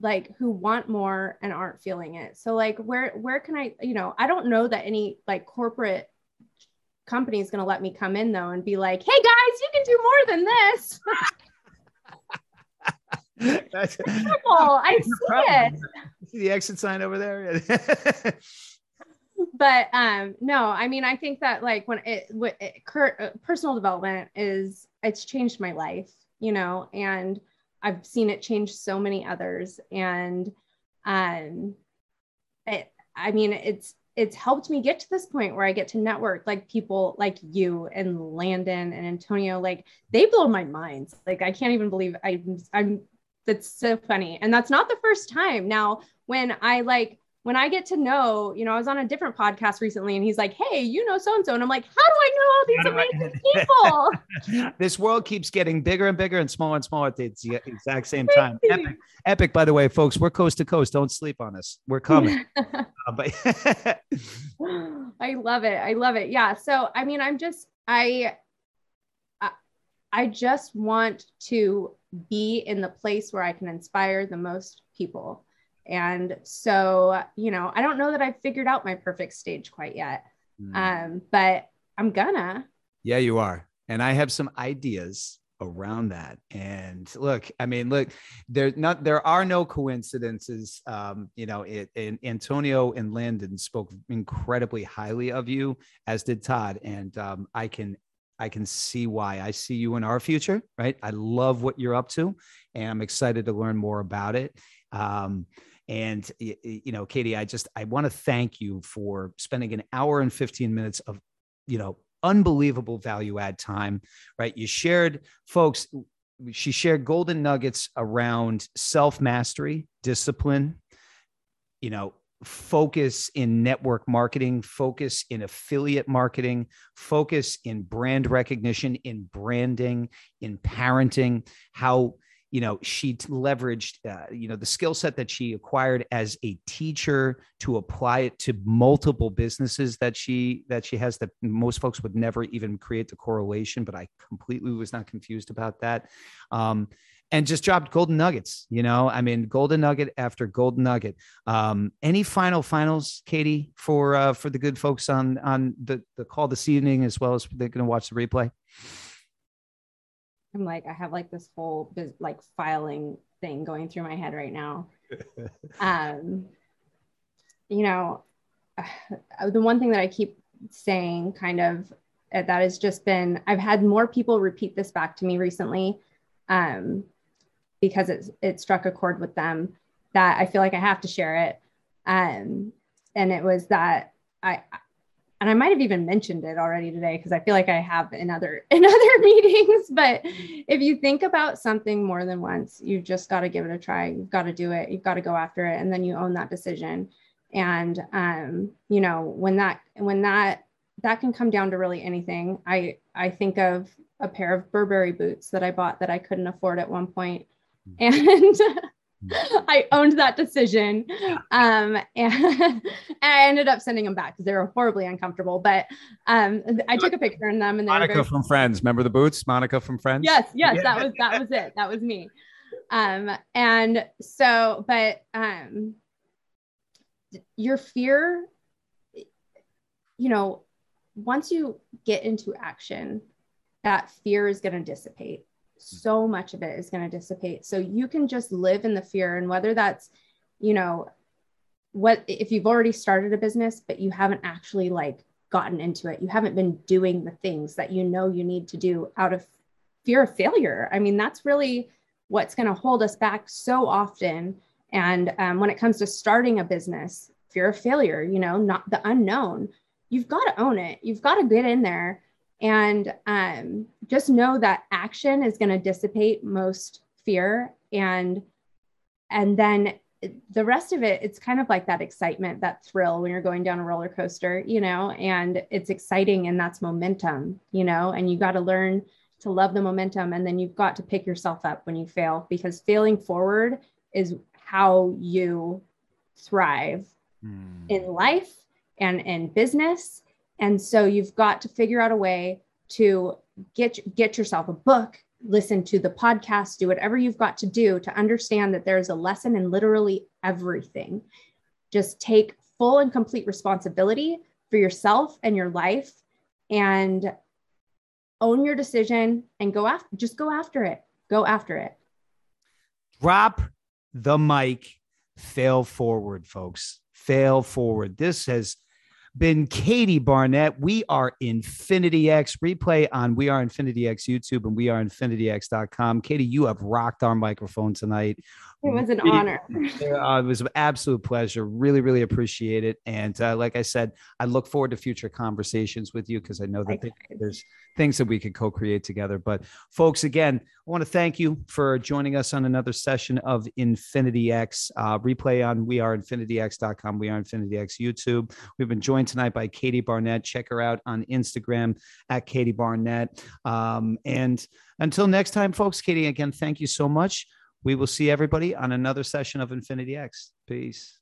like who want more and aren't feeling it. So like where where can i you know i don't know that any like corporate company is going to let me come in though and be like, hey guys, you can do more than this. That's terrible. I see it. See the exit sign over there. but um, no, I mean, I think that like when it, it uh, personal development is, it's changed my life, you know, and I've seen it change so many others. And um, it, I mean, it's it's helped me get to this point where I get to network like people like you and Landon and Antonio. Like they blow my mind. Like I can't even believe I, I'm. That's so funny, and that's not the first time. Now, when I like when I get to know, you know, I was on a different podcast recently and he's like, Hey, you know, so and so. And I'm like, How do I know all these amazing people? this world keeps getting bigger and bigger and smaller and smaller at the exact same time. Epic, epic, by the way, folks, we're coast to coast. Don't sleep on us. We're coming. uh, but I love it. I love it. Yeah. So, I mean, I'm just, I, I just want to be in the place where I can inspire the most people and so, you know, I don't know that I've figured out my perfect stage quite yet. Mm. Um, but I'm gonna. Yeah, you are. And I have some ideas around that. And look, I mean, look, there not there are no coincidences. Um, you know, it, and Antonio and Landon spoke incredibly highly of you, as did Todd. And um, I can I can see why. I see you in our future, right? I love what you're up to, and I'm excited to learn more about it. Um, and you know, Katie, I just I want to thank you for spending an hour and 15 minutes of, you know, unbelievable value add time, right? You shared, folks, she shared golden nuggets around self mastery, discipline, you know, focus in network marketing, focus in affiliate marketing, focus in brand recognition, in branding, in parenting, how you know she leveraged uh, you know the skill set that she acquired as a teacher to apply it to multiple businesses that she that she has that most folks would never even create the correlation but i completely was not confused about that. Um, and just dropped golden nuggets you know? I mean golden nugget after golden nugget. Um, any final finals katie for uh, for the good folks on on the the call this evening as well as they're going to watch the replay I'm like, I have like this whole like filing thing going through my head right now. um, you know, the one thing that I keep saying kind of uh, that has just been, I've had more people repeat this back to me recently um, because it, it struck a chord with them that I feel like I have to share it. Um, and it was that I and I might have even mentioned it already today because I feel like I have in other in other meetings. But if you think about something more than once, you've just got to give it a try. You've got to do it. You've got to go after it, and then you own that decision. And um, you know when that when that that can come down to really anything. I I think of a pair of Burberry boots that I bought that I couldn't afford at one point, hmm. and I owned that decision. Um, and, I ended up sending them back because they were horribly uncomfortable. But um, I took a picture in them and Monica very- from Friends. Remember the boots? Monica from Friends? Yes, yes, yeah. that was that was it. That was me. Um, and so, but um your fear, you know, once you get into action, that fear is going to dissipate so much of it is going to dissipate. So you can just live in the fear. And whether that's, you know, what if you've already started a business, but you haven't actually like gotten into it, you haven't been doing the things that you know you need to do out of fear of failure. I mean, that's really what's going to hold us back so often. And um, when it comes to starting a business, fear of failure, you know, not the unknown, you've got to own it. You've got to get in there and um, just know that action is going to dissipate most fear and and then the rest of it it's kind of like that excitement that thrill when you're going down a roller coaster you know and it's exciting and that's momentum you know and you got to learn to love the momentum and then you've got to pick yourself up when you fail because failing forward is how you thrive mm. in life and in business and so you've got to figure out a way to get get yourself a book, listen to the podcast, do whatever you've got to do to understand that there's a lesson in literally everything. Just take full and complete responsibility for yourself and your life and own your decision and go after just go after it. Go after it. Drop the mic, fail forward, folks. Fail forward. This has been Katie Barnett. We are Infinity X replay on We Are Infinity X YouTube and We Are InfinityX.com. Katie, you have rocked our microphone tonight. It was an honor. Uh, it was an absolute pleasure. Really, really appreciate it. And uh, like I said, I look forward to future conversations with you because I know that there's things that we could co-create together. But folks, again, I want to thank you for joining us on another session of Infinity X. Uh, replay on we are infinityx.com. We are Infinity X YouTube. We've been joined tonight by Katie Barnett. Check her out on Instagram at Katie Barnett. Um, and until next time, folks, Katie, again, thank you so much. We will see everybody on another session of Infinity X. Peace.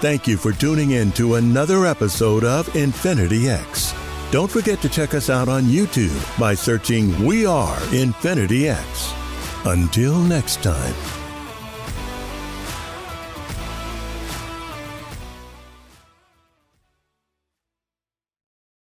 Thank you for tuning in to another episode of Infinity X. Don't forget to check us out on YouTube by searching We Are Infinity X. Until next time.